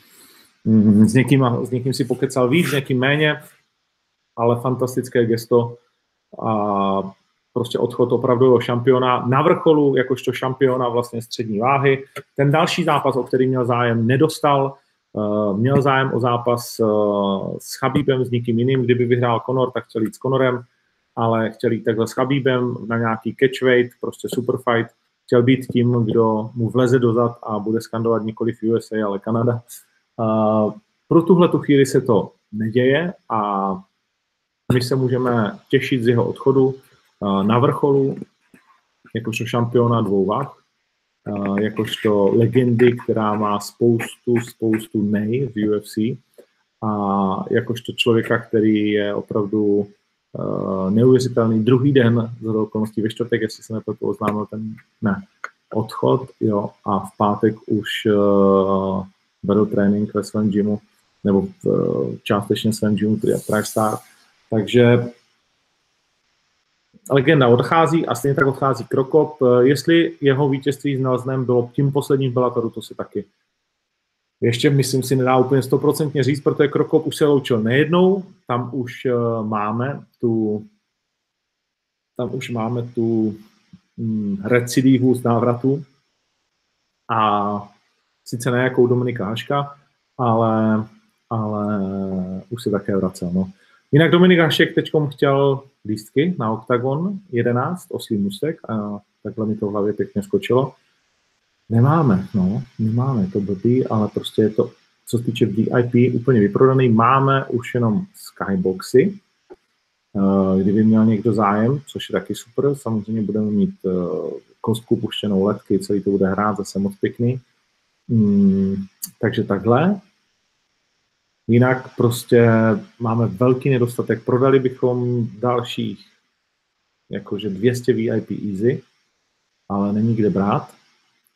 Mm, s někým, s někým si pokecal víc, s někým méně, ale fantastické gesto a prostě odchod opravdu šampiona na vrcholu, jakožto šampiona vlastně střední váhy. Ten další zápas, o který měl zájem, nedostal. Uh, měl zájem o zápas uh, s Chabíbem, s nikým jiným. Kdyby vyhrál Conor, tak chtěl jít s Conorem, ale chtěl jít takhle s Chabíbem na nějaký catchweight, prostě super fight. Chtěl být tím, kdo mu vleze dozad a bude skandovat nikoli v USA, ale Kanada. Uh, pro tuhle tu chvíli se to neděje a my se můžeme těšit z jeho odchodu na vrcholu, jakožto šampiona dvou vah, jakožto legendy, která má spoustu, spoustu nej v UFC a jakožto člověka, který je opravdu neuvěřitelný. Druhý den z okolností ve čtvrtek, jestli se nepletu, oznámil ten ne, odchod, jo, a v pátek už vedl trénink ve svém gymu, nebo v, částečně svém gymu, který je Price Star. Takže legenda odchází a stejně tak odchází Krokop. Jestli jeho vítězství s Nelsonem bylo tím posledním Bellatoru, to si taky ještě, myslím si, nedá úplně stoprocentně říct, protože Krokop už se loučil nejednou, tam už uh, máme tu tam už máme tu hm, recidivu z návratu a sice ne jakou Dominika Haška, ale, ale už se také vracel. No. Jinak Dominik Hašek teď chtěl lístky na OKTAGON 11, oslý mustek a takhle mi to v hlavě pěkně skočilo. Nemáme, no, nemáme, to blbý, ale prostě je to, co se týče VIP, úplně vyprodaný. Máme už jenom skyboxy, eh, kdyby měl někdo zájem, což je taky super, samozřejmě budeme mít eh, kostku puštěnou letky, celý to bude hrát, zase moc pěkný. Hmm, takže takhle. Jinak prostě máme velký nedostatek. Prodali bychom dalších jakože 200 VIP easy, ale není kde brát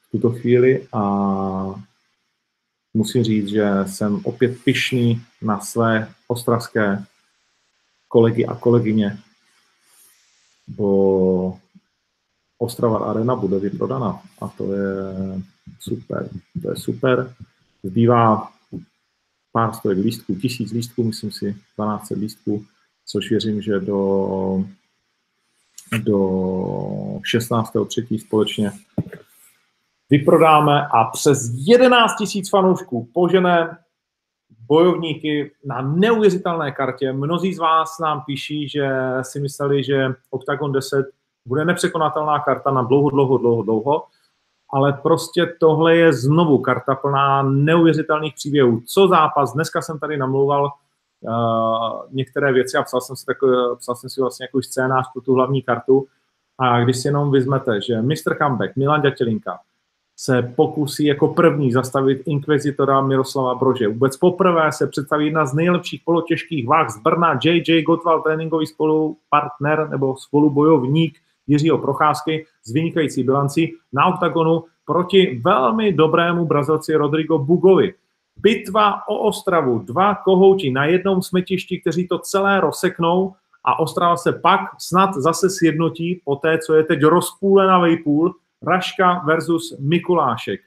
v tuto chvíli a musím říct, že jsem opět pišný na své ostravské kolegy a kolegyně, bo Ostrava Arena bude vyprodaná a to je super. To je super. Zbývá pár stovek lístků, tisíc lístků, myslím si, 12 lístků, což věřím, že do, do 16.3. společně vyprodáme a přes 11 tisíc fanoušků požené bojovníky na neuvěřitelné kartě. Mnozí z vás nám píší, že si mysleli, že Octagon 10 bude nepřekonatelná karta na dlouho, dlouho, dlouho, dlouho ale prostě tohle je znovu karta plná neuvěřitelných příběhů. Co zápas? Dneska jsem tady namlouval uh, některé věci a psal jsem si, takový, psal jsem si vlastně jako scénář pro tu hlavní kartu a když si jenom vezmete, že Mr. Comeback, Milan Ďatelinka, se pokusí jako první zastavit inkvizitora Miroslava Brože. Vůbec poprvé se představí jedna z nejlepších polotěžkých váh z Brna, JJ Gotwal, tréninkový spolupartner nebo spolubojovník Jiřího Procházky s vynikající bilancí na oktagonu proti velmi dobrému Brazilci Rodrigo Bugovi. Bitva o Ostravu, dva kohouti na jednom smetišti, kteří to celé rozseknou a Ostrava se pak snad zase sjednotí po té, co je teď rozpůlena vejpůl, Raška versus Mikulášek.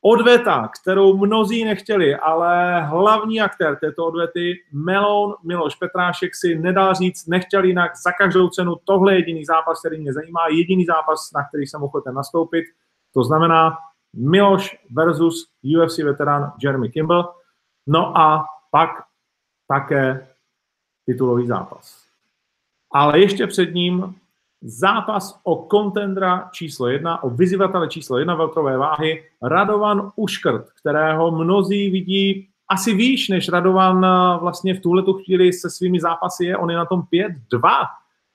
Odveta, kterou mnozí nechtěli, ale hlavní aktér této odvety, Melon Miloš Petrášek si nedal říct, nechtěl jinak za každou cenu. Tohle je jediný zápas, který mě zajímá, jediný zápas, na který jsem ochoten nastoupit. To znamená Miloš versus UFC veterán Jeremy Kimball. No a pak také titulový zápas. Ale ještě před ním zápas o kontendra číslo jedna, o vyzývatele číslo jedna veltrové váhy, Radovan Uškrt, kterého mnozí vidí asi výš, než Radovan eh, vlastně v tuhle chvíli se svými zápasy je. On je na tom 5-2.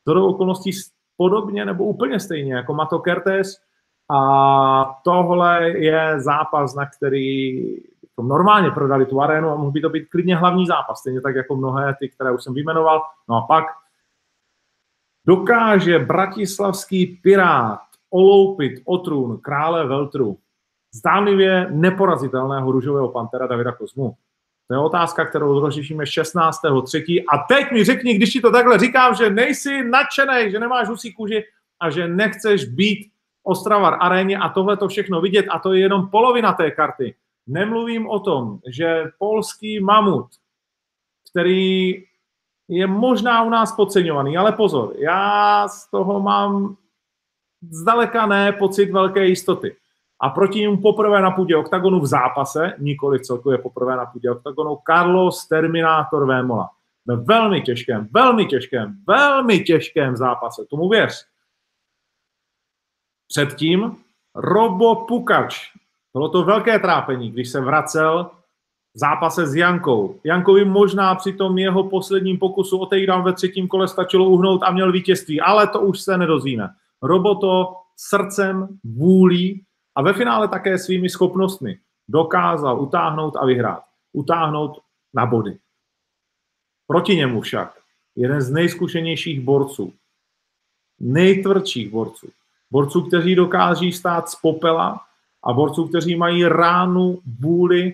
Do okolností podobně nebo úplně stejně jako Mato Kertes. A tohle je zápas, na který normálně prodali tu arénu a mohl by to být klidně hlavní zápas, stejně tak jako mnohé ty, které už jsem vyjmenoval. No a pak Dokáže bratislavský pirát oloupit o trůn krále Veltru zdánlivě neporazitelného růžového pantera Davida Kozmu? To je otázka, kterou rozřešíme 16.3. A teď mi řekni, když ti to takhle říkám, že nejsi nadšený, že nemáš husí kůži a že nechceš být Ostravar aréně a tohle to všechno vidět a to je jenom polovina té karty. Nemluvím o tom, že polský mamut, který je možná u nás podceňovaný, ale pozor, já z toho mám zdaleka ne pocit velké jistoty. A proti němu poprvé na půdě oktagonu v zápase, nikoli celkově poprvé na půdě oktagonu, Carlos Terminátor Vémola. Ve velmi těžkém, velmi těžkém, velmi těžkém zápase, tomu věř. Předtím Robo Pukač. Bylo to velké trápení, když se vracel v zápase s Jankou. Jankovi možná při tom jeho posledním pokusu o takedown ve třetím kole stačilo uhnout a měl vítězství, ale to už se nedozvíme. Robo to srdcem, vůlí a ve finále také svými schopnostmi dokázal utáhnout a vyhrát. Utáhnout na body. Proti němu však jeden z nejzkušenějších borců, nejtvrdších borců, borců, kteří dokáží stát z popela a borců, kteří mají ránu, vůli,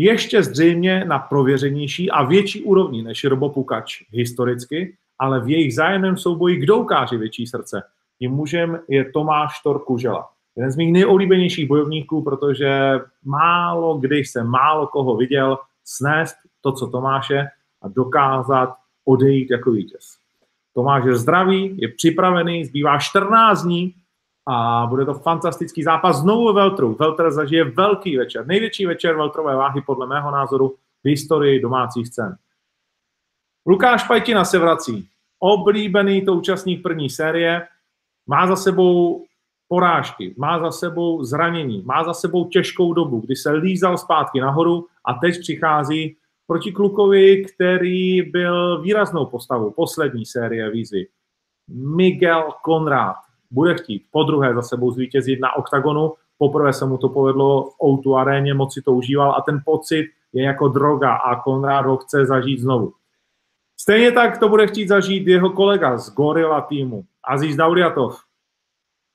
ještě zřejmě na prověřenější a větší úrovni než Robo Pukač historicky, ale v jejich zájemném souboji kdo ukáže větší srdce? Tím mužem je Tomáš Torkužela. Jeden z mých nejoblíbenějších bojovníků, protože málo kdy jsem málo koho viděl snést to, co Tomáše a dokázat odejít jako vítěz. Tomáš je zdravý, je připravený, zbývá 14 dní a bude to fantastický zápas znovu ve Veltru. Veltr zažije velký večer, největší večer Veltrové váhy podle mého názoru v historii domácích scén. Lukáš Pajtina se vrací. Oblíbený to účastník první série, má za sebou porážky, má za sebou zranění, má za sebou těžkou dobu, kdy se lízal zpátky nahoru a teď přichází proti klukovi, který byl výraznou postavou poslední série výzvy. Miguel Konrad bude chtít po druhé za sebou zvítězit na oktagonu. Poprvé se mu to povedlo v Outu aréně, moc si to užíval a ten pocit je jako droga a Konrad ho chce zažít znovu. Stejně tak to bude chtít zažít jeho kolega z Gorilla týmu, Aziz Dauliatov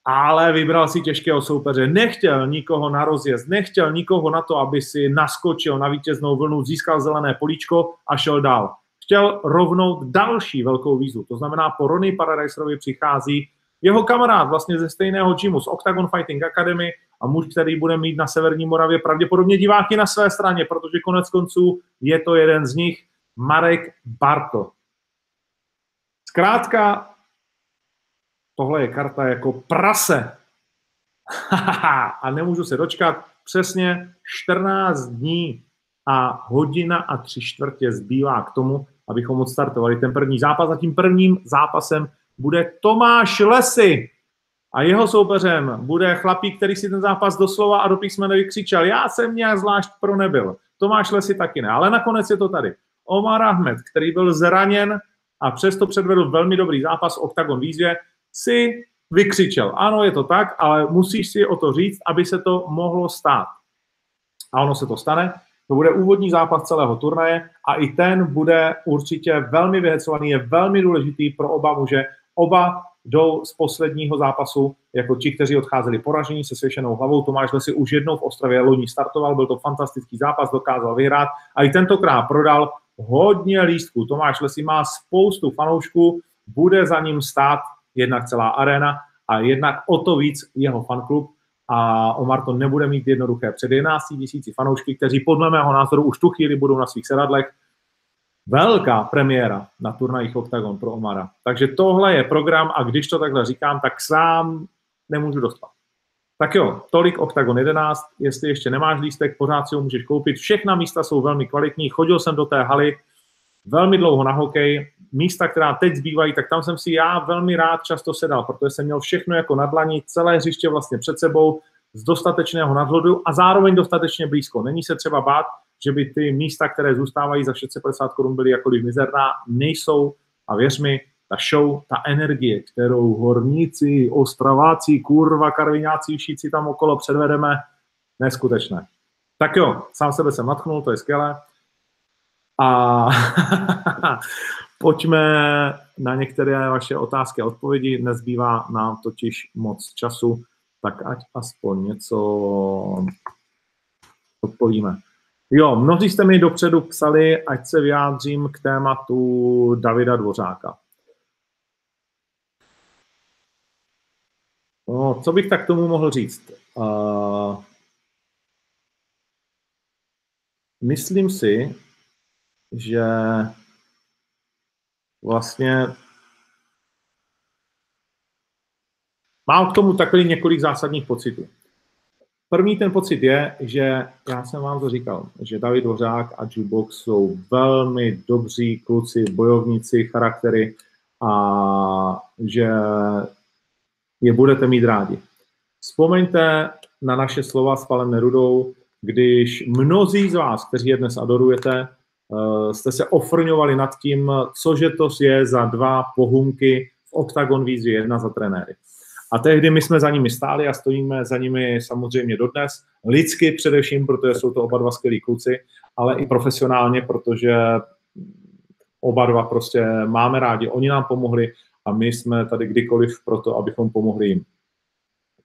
ale vybral si těžkého soupeře. Nechtěl nikoho na rozjezd, nechtěl nikoho na to, aby si naskočil na vítěznou vlnu, získal zelené políčko a šel dál. Chtěl rovnout další velkou výzvu. To znamená, po Ronnie Paradiserovi přichází jeho kamarád vlastně ze stejného gymu, z Octagon Fighting Academy a muž, který bude mít na Severní Moravě pravděpodobně diváky na své straně, protože konec konců je to jeden z nich, Marek Barto. Zkrátka, tohle je karta jako prase. a nemůžu se dočkat. Přesně 14 dní a hodina a tři čtvrtě zbývá k tomu, abychom odstartovali ten první zápas. A tím prvním zápasem bude Tomáš Lesy. A jeho soupeřem bude chlapík, který si ten zápas doslova a do písmene vykřičel. Já jsem nějak zvlášť pro nebyl. Tomáš Lesy taky ne, ale nakonec je to tady. Omar Ahmed, který byl zraněn a přesto předvedl velmi dobrý zápas v Octagon výzvě, si vykřičel. Ano, je to tak, ale musíš si o to říct, aby se to mohlo stát. A ono se to stane. To bude úvodní zápas celého turnaje a i ten bude určitě velmi vyhecovaný, je velmi důležitý pro oba muže. Oba jdou z posledního zápasu jako ti, kteří odcházeli poražení se svěšenou hlavou. Tomáš Lesi už jednou v Ostravě loni startoval, byl to fantastický zápas, dokázal vyhrát a i tentokrát prodal hodně lístků. Tomáš Lesi má spoustu fanoušků, bude za ním stát jednak celá arena a jednak o to víc jeho fanklub a Omar to nebude mít jednoduché. Před 11 tisíci fanoušky, kteří podle mého názoru už tu chvíli budou na svých sedadlech, velká premiéra na turnajích Octagon pro Omara. Takže tohle je program a když to takhle říkám, tak sám nemůžu dostat. Tak jo, tolik Octagon 11, jestli ještě nemáš lístek, pořád si ho můžeš koupit. Všechna místa jsou velmi kvalitní, chodil jsem do té haly velmi dlouho na hokej, místa, která teď zbývají, tak tam jsem si já velmi rád často sedal, protože jsem měl všechno jako na dlaní, celé hřiště vlastně před sebou, z dostatečného nadhledu a zároveň dostatečně blízko. Není se třeba bát, že by ty místa, které zůstávají za 650 korun, byly jakkoliv mizerná, nejsou a věř mi, ta show, ta energie, kterou horníci, ostraváci, kurva, karvináci, všichni tam okolo předvedeme, neskutečné. Tak jo, sám sebe jsem natchnul, to je skvělé. A pojďme na některé vaše otázky a odpovědi. Nezbývá nám totiž moc času, tak ať aspoň něco odpovíme. Jo, mnozí jste mi dopředu psali, ať se vyjádřím k tématu Davida Dvořáka. No, co bych tak tomu mohl říct? Uh, myslím si, že vlastně mám k tomu takový několik zásadních pocitů. První ten pocit je, že já jsem vám to říkal, že David Dvořák a Jukebox jsou velmi dobří kluci, bojovníci, charaktery a že je budete mít rádi. Vzpomeňte na naše slova s Palem Nerudou, když mnozí z vás, kteří je dnes adorujete, eh, jste se ofrňovali nad tím, cože to je za dva pohumky v Octagon výzvě jedna za trenéry. A tehdy my jsme za nimi stáli a stojíme za nimi samozřejmě dodnes. Lidsky především, protože jsou to oba dva skvělí kluci, ale i profesionálně, protože oba dva prostě máme rádi. Oni nám pomohli a my jsme tady kdykoliv pro to, abychom pomohli jim.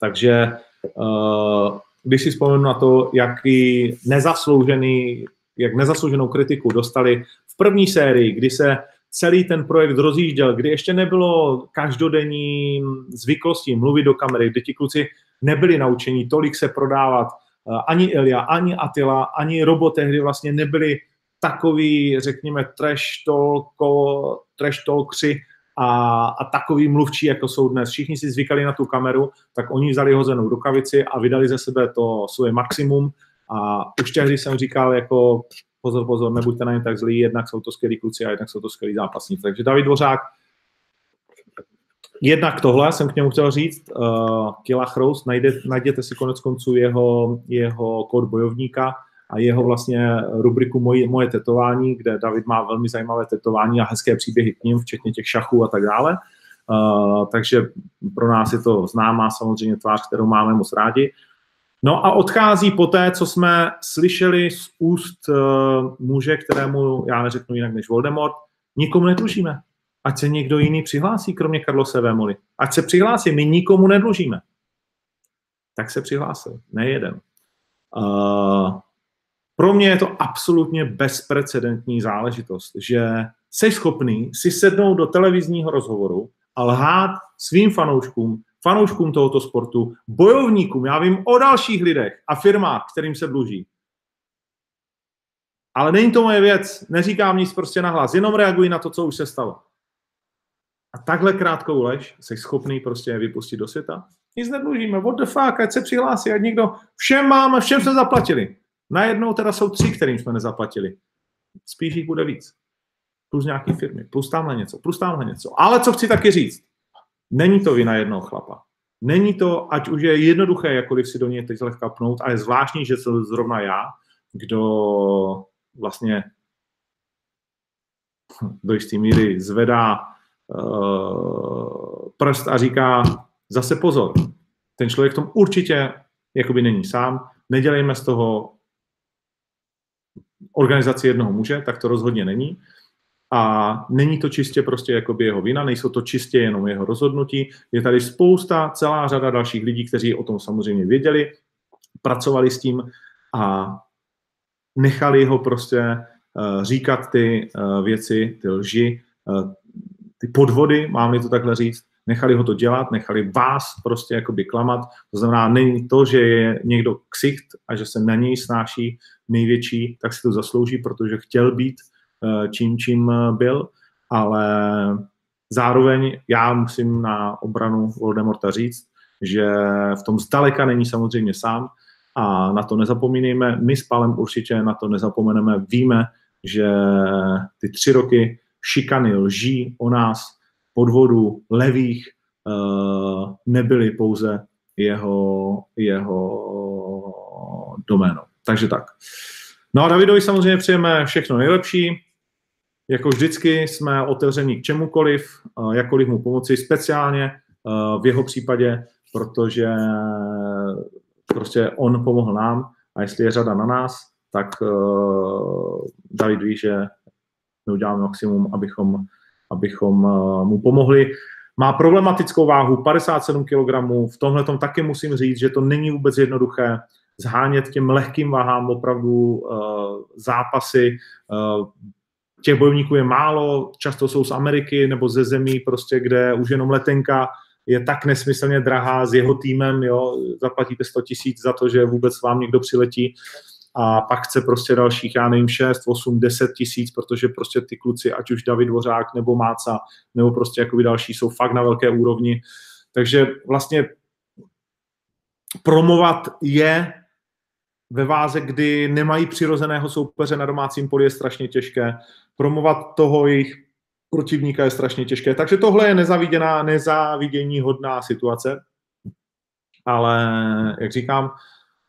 Takže eh, když si vzpomenu na to, jaký nezasloužený, jak nezaslouženou kritiku dostali v první sérii, kdy se celý ten projekt rozjížděl, kdy ještě nebylo každodenní zvyklostí mluvit do kamery, kdy ti kluci nebyli naučení tolik se prodávat, eh, ani Elia, ani Atila, ani Robo tehdy vlastně nebyli takový, řekněme, trash, talko, trash a, a takový mluvčí, jako jsou dnes. Všichni si zvykali na tu kameru, tak oni vzali hozenou rukavici a vydali ze sebe to svoje maximum a už tehdy jsem říkal, jako pozor, pozor, nebuďte na ně tak zlí, jednak jsou to skvělí kluci a jednak jsou to skvělí zápasníci. Takže David Dvořák, jednak tohle jsem k němu chtěl říct, uh, Kila Chrous, najde, najděte si konec konců jeho, jeho kód bojovníka a jeho vlastně rubriku Moje, moje tetování, kde David má velmi zajímavé tetování a hezké příběhy k ním, včetně těch šachů a tak dále. Uh, takže pro nás je to známá samozřejmě tvář, kterou máme moc rádi. No a odchází po té, co jsme slyšeli z úst uh, muže, kterému já neřeknu jinak než Voldemort, nikomu nedlužíme. Ať se někdo jiný přihlásí, kromě Karlose Vémoli. Ať se přihlásí, my nikomu nedlužíme. Tak se přihlásil, nejeden. Uh, pro mě je to absolutně bezprecedentní záležitost, že jsi schopný si sednout do televizního rozhovoru a lhát svým fanouškům, fanouškům tohoto sportu, bojovníkům, já vím o dalších lidech a firmách, kterým se dluží. Ale není to moje věc, neříkám nic prostě nahlas, jenom reaguji na to, co už se stalo. A takhle krátkou lež jsi schopný prostě vypustit do světa? Nic nedlužíme, what the fuck, ať se přihlásí, ať někdo, všem máme, všem jsme zaplatili. Najednou teda jsou tři, kterým jsme nezaplatili. Spíš jich bude víc. Plus nějaký firmy, plus tamhle něco, plus tamhle něco. Ale co chci taky říct, Není to vina jednoho chlapa. Není to, ať už je jednoduché, jakkoliv si do něj teď lehka pnout, a je zvláštní, že to zrovna já, kdo vlastně do jisté míry zvedá uh, prst a říká zase pozor, ten člověk v tom určitě jakoby není sám, nedělejme z toho organizaci jednoho muže, tak to rozhodně není. A není to čistě prostě jakoby jeho vina, nejsou to čistě jenom jeho rozhodnutí. Je tady spousta, celá řada dalších lidí, kteří o tom samozřejmě věděli, pracovali s tím a nechali ho prostě uh, říkat ty uh, věci, ty lži, uh, ty podvody, mám to takhle říct, nechali ho to dělat, nechali vás prostě jakoby klamat. To znamená, není to, že je někdo ksicht a že se na něj snáší největší, tak si to zaslouží, protože chtěl být Eh, čím, čím eh, byl, ale zároveň já musím na obranu Voldemorta říct, že v tom zdaleka není samozřejmě sám a na to nezapomínejme. My s Palem určitě na to nezapomeneme. Víme, že ty tři roky šikany, lží o nás, podvodu, levých, eh, nebyly pouze jeho, jeho doménou. Takže tak. No a Davidovi samozřejmě přejeme všechno nejlepší. Jako vždycky jsme otevření k čemukoliv, jakkoliv mu pomoci, speciálně v jeho případě, protože prostě on pomohl nám a jestli je řada na nás, tak David ví, že my uděláme maximum, abychom, abychom mu pomohli. Má problematickou váhu 57 kg, v tomhle tom taky musím říct, že to není vůbec jednoduché zhánět těm lehkým váhám opravdu zápasy. Těch bojovníků je málo, často jsou z Ameriky nebo ze zemí, prostě, kde už jenom letenka je tak nesmyslně drahá s jeho týmem, jo, zaplatíte 100 tisíc za to, že vůbec vám někdo přiletí a pak chce prostě dalších, já nevím, 6, 8, 10 tisíc, protože prostě ty kluci, ať už David Dvořák nebo Máca, nebo prostě jakoby další, jsou fakt na velké úrovni. Takže vlastně promovat je ve váze, kdy nemají přirozeného soupeře na domácím poli, je strašně těžké. Promovat toho jejich protivníka je strašně těžké. Takže tohle je nezaviděná, nezávidění hodná situace. Ale, jak říkám,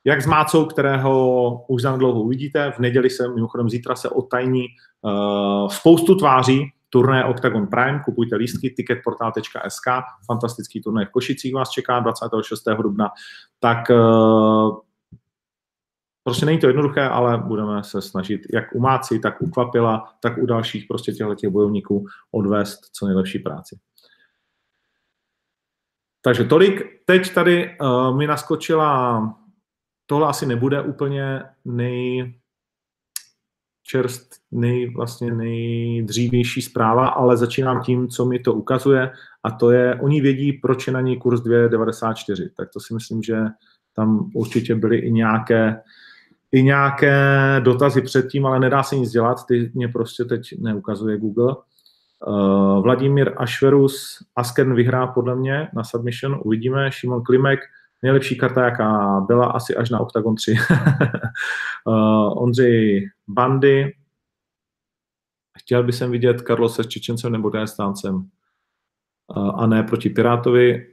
jak s Mácou, kterého už za dlouho uvidíte, v neděli se, mimochodem zítra se otajní uh, spoustu tváří, turné Octagon Prime, kupujte lístky, ticketportal.sk, fantastický turné v Košicích vás čeká 26. dubna, tak uh, Prostě není to jednoduché, ale budeme se snažit jak u Máci, tak u Kvapila, tak u dalších prostě těchto bojovníků odvést co nejlepší práci. Takže tolik. Teď tady uh, mi naskočila, tohle asi nebude úplně nej, čerst, nej, vlastně nejdřívější zpráva, ale začínám tím, co mi to ukazuje a to je, oni vědí, proč je na ní kurz 2,94. Tak to si myslím, že tam určitě byly i nějaké i nějaké dotazy předtím, ale nedá se nic dělat, ty mě prostě teď neukazuje Google. Uh, Vladimír Ašverus, Askern vyhrá podle mě na submission, uvidíme. Šimon Klimek, nejlepší karta, jaká byla asi až na Octagon 3. uh, Ondřej Bandy, chtěl bych jsem vidět Karlose s Čečencem nebo Dagestáncem uh, a ne proti Pirátovi.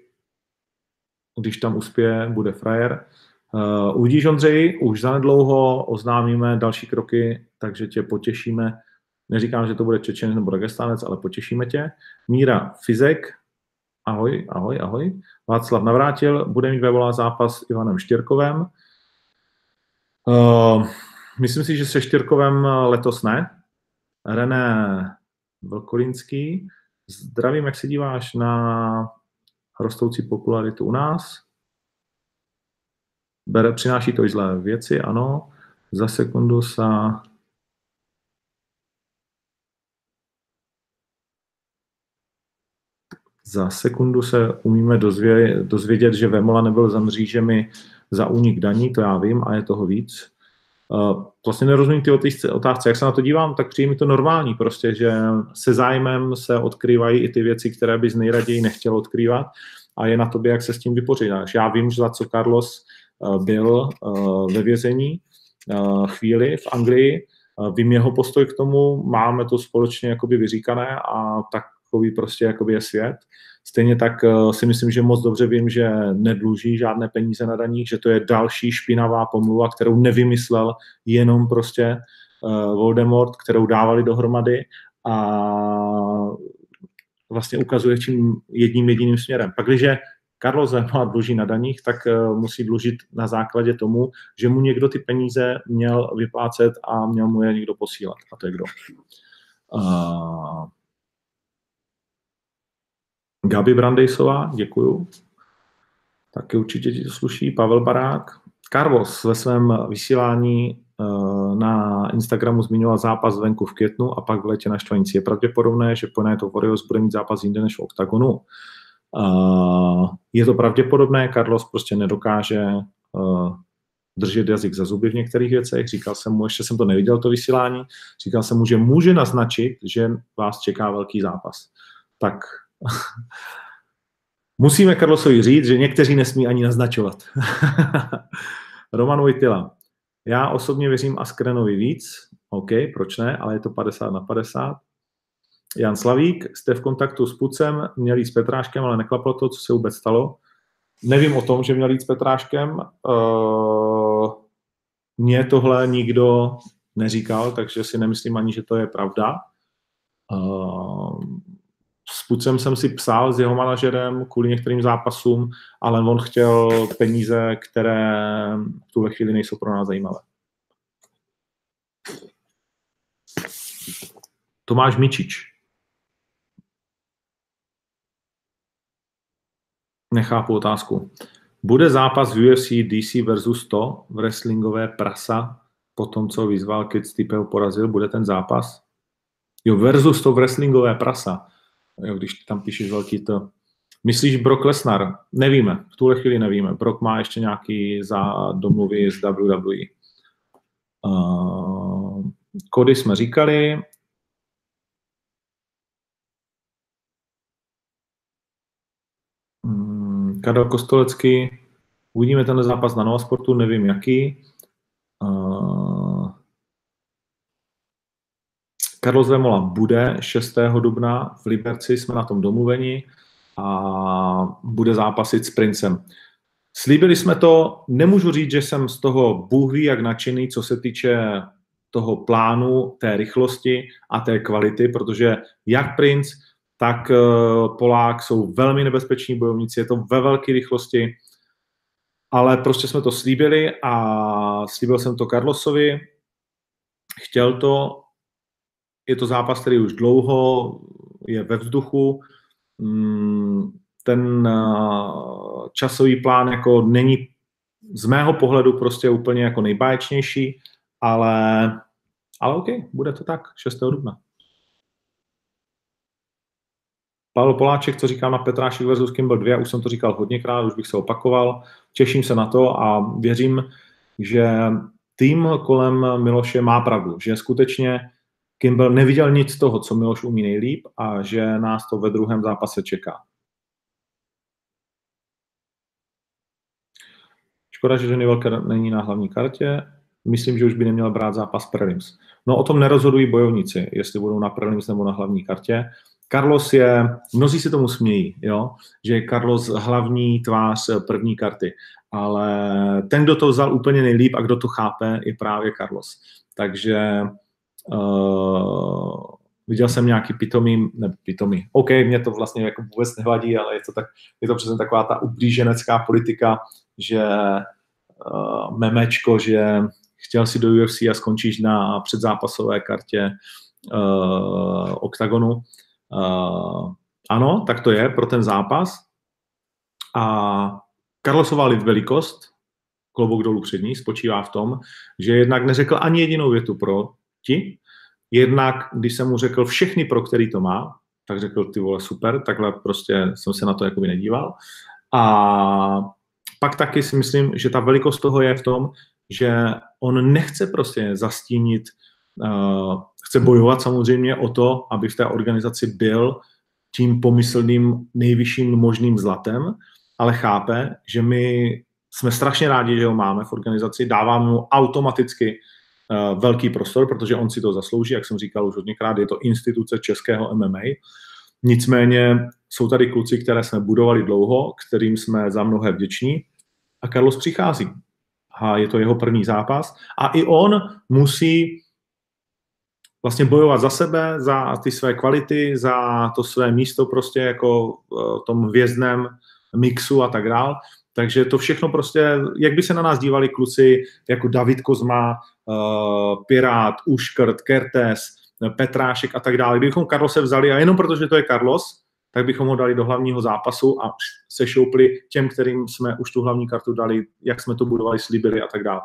Když tam uspěje, bude frajer. Uh, uvidíš, Ondřej, už zanedlouho oznámíme další kroky, takže tě potěšíme. Neříkám, že to bude Čečen nebo Dagestánec, ale potěšíme tě. Míra Fizek, ahoj, ahoj, ahoj. Václav Navrátil, bude mít vevolá zápas s Ivanem Štěrkovem. Uh, myslím si, že se Štěrkovem letos ne. René Vlkolínský, zdravím, jak se díváš na rostoucí popularitu u nás? Bere, přináší to i zlé věci, ano. Za sekundu se za sekundu se umíme dozvě, dozvědět, že Vemola nebyl za mřížemi za únik daní, to já vím, a je toho víc. Uh, vlastně nerozumím ty otázce. Jak se na to dívám, tak přijde mi to normální, prostě, že se zájmem se odkrývají i ty věci, které bys nejraději nechtěl odkrývat a je na tobě, jak se s tím vypořádáš. Já vím, že za co Carlos byl eh, ve vězení eh, chvíli v Anglii. Vím jeho postoj k tomu, máme to společně jakoby vyříkané a takový prostě jakoby je svět. Stejně tak si myslím, že moc dobře vím, že nedluží žádné peníze na daních, že to je další špinavá pomluva, kterou nevymyslel jenom prostě Voldemort, kterou dávali dohromady a vlastně ukazuje čím jedním jediným směrem. Pak, když Karlo Zema dluží na daních, tak eh, musí dlužit na základě tomu, že mu někdo ty peníze měl vyplácet a měl mu je někdo posílat. A to je kdo? Uh, Gabi Brandejsová, děkuju. Taky určitě ti to sluší. Pavel Barák. Carlos ve svém vysílání uh, na Instagramu zmiňoval zápas venku v květnu a pak v létě na Štvanici. Je pravděpodobné, že po to Warriors bude mít zápas jinde než v OKTAGONu. Je to pravděpodobné, Carlos prostě nedokáže držet jazyk za zuby v některých věcech. Říkal jsem mu, ještě jsem to neviděl, to vysílání, říkal jsem mu, že může naznačit, že vás čeká velký zápas. Tak musíme Carlosovi říct, že někteří nesmí ani naznačovat. Roman Vojtila. Já osobně věřím Askrenovi víc, OK, proč ne, ale je to 50 na 50. Jan Slavík, jste v kontaktu s Pucem, měl jít s Petráškem, ale neklaplo to, co se vůbec stalo. Nevím o tom, že měl jít s Petráškem. Uh, mně tohle nikdo neříkal, takže si nemyslím ani, že to je pravda. Uh, s Pucem jsem si psal s jeho manažerem kvůli některým zápasům, ale on chtěl peníze, které v tuhle chvíli nejsou pro nás zajímavé. Tomáš Mičič. Nechápu otázku. Bude zápas v UFC DC versus 100 v wrestlingové prasa po tom, co vyzval Kid Stipe porazil, bude ten zápas? Jo, versus to wrestlingové prasa. Jo, když tam píšeš velký to. Myslíš Brock Lesnar? Nevíme, v tuhle chvíli nevíme. Brock má ještě nějaký za domluvy s WWE. Uh, kody jsme říkali. Karel Kostolecký, uvidíme ten zápas na Nova Sportu, nevím jaký. Karlos Vemola bude 6. dubna v Liberci, jsme na tom domluveni a bude zápasit s Princem. Slíbili jsme to, nemůžu říct, že jsem z toho Bůh ví jak nadšený, co se týče toho plánu, té rychlosti a té kvality, protože jak Prince, tak eh, Polák jsou velmi nebezpeční bojovníci, je to ve velké rychlosti, ale prostě jsme to slíbili a slíbil jsem to Carlosovi, chtěl to, je to zápas, který už dlouho je ve vzduchu, mm, ten eh, časový plán jako není z mého pohledu prostě úplně jako nejbáječnější, ale, ale OK, bude to tak, 6. dubna. Pavel Poláček, co říkám na Petrášek versus Kimball 2, už jsem to říkal hodněkrát, už bych se opakoval. Těším se na to a věřím, že tým kolem Miloše má pravdu, že skutečně Kimball neviděl nic z toho, co Miloš umí nejlíp a že nás to ve druhém zápase čeká. Škoda, že Johnny Walker není na hlavní kartě. Myslím, že už by neměl brát zápas prelims. No o tom nerozhodují bojovníci, jestli budou na prelims nebo na hlavní kartě. Carlos je, mnozí si tomu smějí, jo? že je Carlos hlavní tvář první karty, ale ten, kdo to vzal úplně nejlíp a kdo to chápe, je právě Carlos. Takže uh, viděl jsem nějaký pitomý, ne pitomý, OK, mě to vlastně jako vůbec nevadí, ale je to, tak, je to přesně taková ta ublíženecká politika, že uh, memečko, že chtěl si do UFC a skončíš na předzápasové kartě uh, OKTAGONu. Uh, ano, tak to je pro ten zápas. A Carlosová velikost, klobouk dolů před ní, spočívá v tom, že jednak neřekl ani jedinou větu pro ti, jednak, když jsem mu řekl všechny, pro který to má, tak řekl, ty vole, super, takhle prostě jsem se na to jakoby nedíval. A pak taky si myslím, že ta velikost toho je v tom, že on nechce prostě zastínit, chce bojovat samozřejmě o to, aby v té organizaci byl tím pomyslným nejvyšším možným zlatem, ale chápe, že my jsme strašně rádi, že ho máme v organizaci, dáváme mu automaticky uh, velký prostor, protože on si to zaslouží, jak jsem říkal už hodněkrát, je to instituce českého MMA. Nicméně jsou tady kluci, které jsme budovali dlouho, kterým jsme za mnohé vděční a Carlos přichází. A je to jeho první zápas. A i on musí vlastně bojovat za sebe, za ty své kvality, za to své místo prostě jako v tom hvězdném mixu a tak dál. Takže to všechno prostě, jak by se na nás dívali kluci jako David Kozma, uh, Pirát, Uškrt, Kertes, Petrášek a tak dále. Kdybychom Carlose vzali a jenom protože to je Carlos, tak bychom ho dali do hlavního zápasu a se šoupli těm, kterým jsme už tu hlavní kartu dali, jak jsme to budovali, slíbili a tak dále.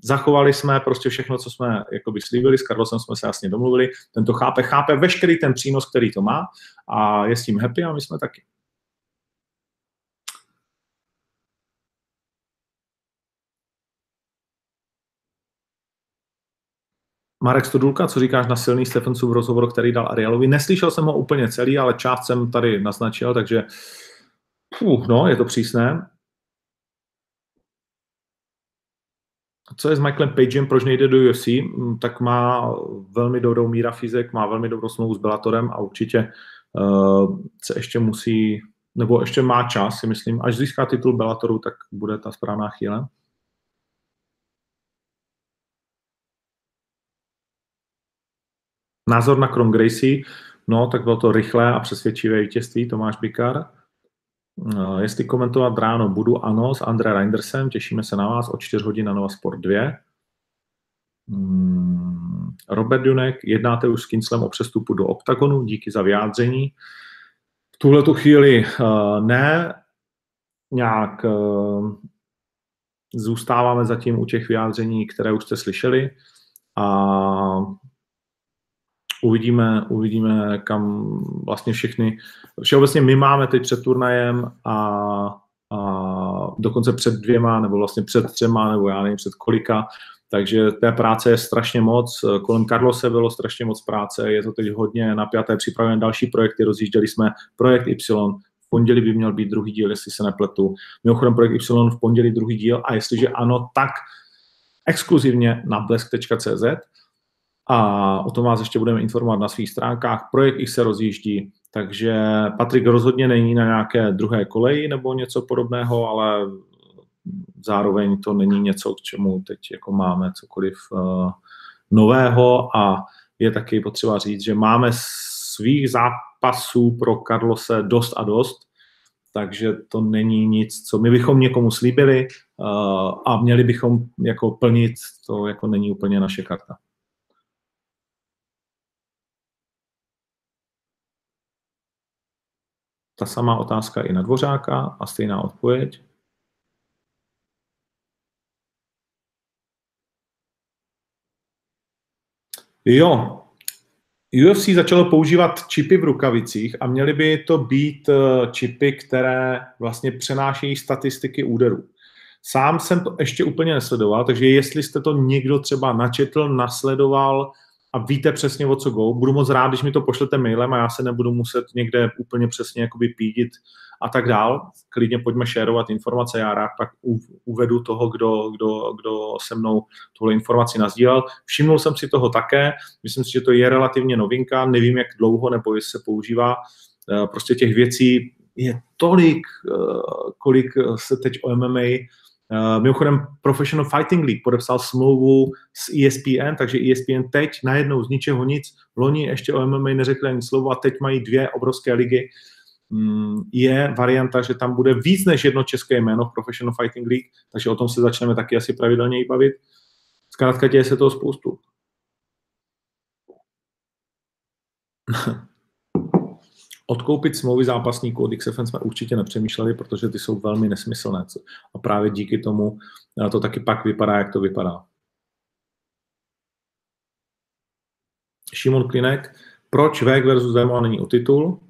Zachovali jsme prostě všechno, co jsme jakoby slíbili, s Karlosem jsme se jasně domluvili, ten to chápe, chápe veškerý ten přínos, který to má a je s tím happy a my jsme taky. Marek Stodulka, co říkáš na silný v rozhovoru, který dal Arialovi? Neslyšel jsem ho úplně celý, ale část jsem tady naznačil, takže fuh, no, je to přísné. Co je s Michaelem Pagem, proč nejde do UFC? Mm, tak má velmi dobrou míra fyzik, má velmi dobrou smlouvu s Bellatorem a určitě uh, se ještě musí, nebo ještě má čas, si myslím. Až získá titul Bellatoru, tak bude ta správná chvíle. Názor na Kron Gracie, no, tak bylo to rychlé a přesvědčivé vítězství Tomáš Bikar. No, jestli komentovat ráno budu, ano, s André Reindersem, těšíme se na vás o 4 hodin na Nova Sport 2. Hmm, Robert Junek, jednáte už s Kinslem o přestupu do OKTAGONu, díky za vyjádření. V tuhle tu chvíli uh, ne, nějak uh, zůstáváme zatím u těch vyjádření, které už jste slyšeli a uvidíme, uvidíme, kam vlastně všechny, všeobecně my máme teď před turnajem a, a dokonce před dvěma, nebo vlastně před třema, nebo já nevím před kolika, takže té práce je strašně moc. Kolem Carlose bylo strašně moc práce, je to teď hodně napjaté, připravujeme další projekty, rozjížděli jsme projekt Y, v pondělí by měl být druhý díl, jestli se nepletu. Mimochodem projekt Y v pondělí druhý díl. A jestliže ano, tak exkluzivně na blesk.cz a o tom vás ještě budeme informovat na svých stránkách. Projekt X se rozjíždí, takže Patrik rozhodně není na nějaké druhé koleji nebo něco podobného, ale zároveň to není něco, k čemu teď jako máme cokoliv uh, nového a je taky potřeba říct, že máme svých zápasů pro Carlose dost a dost, takže to není nic, co my bychom někomu slíbili uh, a měli bychom jako plnit, to jako není úplně naše karta. Ta samá otázka i na Dvořáka a stejná odpověď. Jo, UFC začalo používat čipy v rukavicích a měly by to být eh, čipy, které vlastně přenášejí statistiky úderů. Sám jsem to ještě úplně nesledoval, takže jestli jste to někdo třeba načetl, nasledoval a víte přesně o co go, budu moc rád, když mi to pošlete mailem a já se nebudu muset někde úplně přesně jakoby pídit a tak dál. Klidně pojďme šerovat informace, já rád pak uvedu toho, kdo, kdo, kdo se mnou tuhle informaci nazdílel. Všimnul jsem si toho také, myslím si, že to je relativně novinka, nevím, jak dlouho nebo jestli se používá. Eh, prostě těch věcí je tolik, eh, kolik se teď o MMA mimochodem Professional Fighting League podepsal smlouvu s ESPN, takže ESPN teď najednou z ničeho nic, loni ještě o MMA neřekli ani slovo a teď mají dvě obrovské ligy. Mm, je varianta, že tam bude víc než jedno české jméno v Professional Fighting League, takže o tom se začneme taky asi pravidelně bavit. Zkrátka děje se toho spoustu. Odkoupit smlouvy zápasníků od XFN jsme určitě nepřemýšleli, protože ty jsou velmi nesmyslné. A právě díky tomu eh, to taky pak vypadá, jak to vypadá. Šimon Klinek, proč Vek versus Demo není o titul?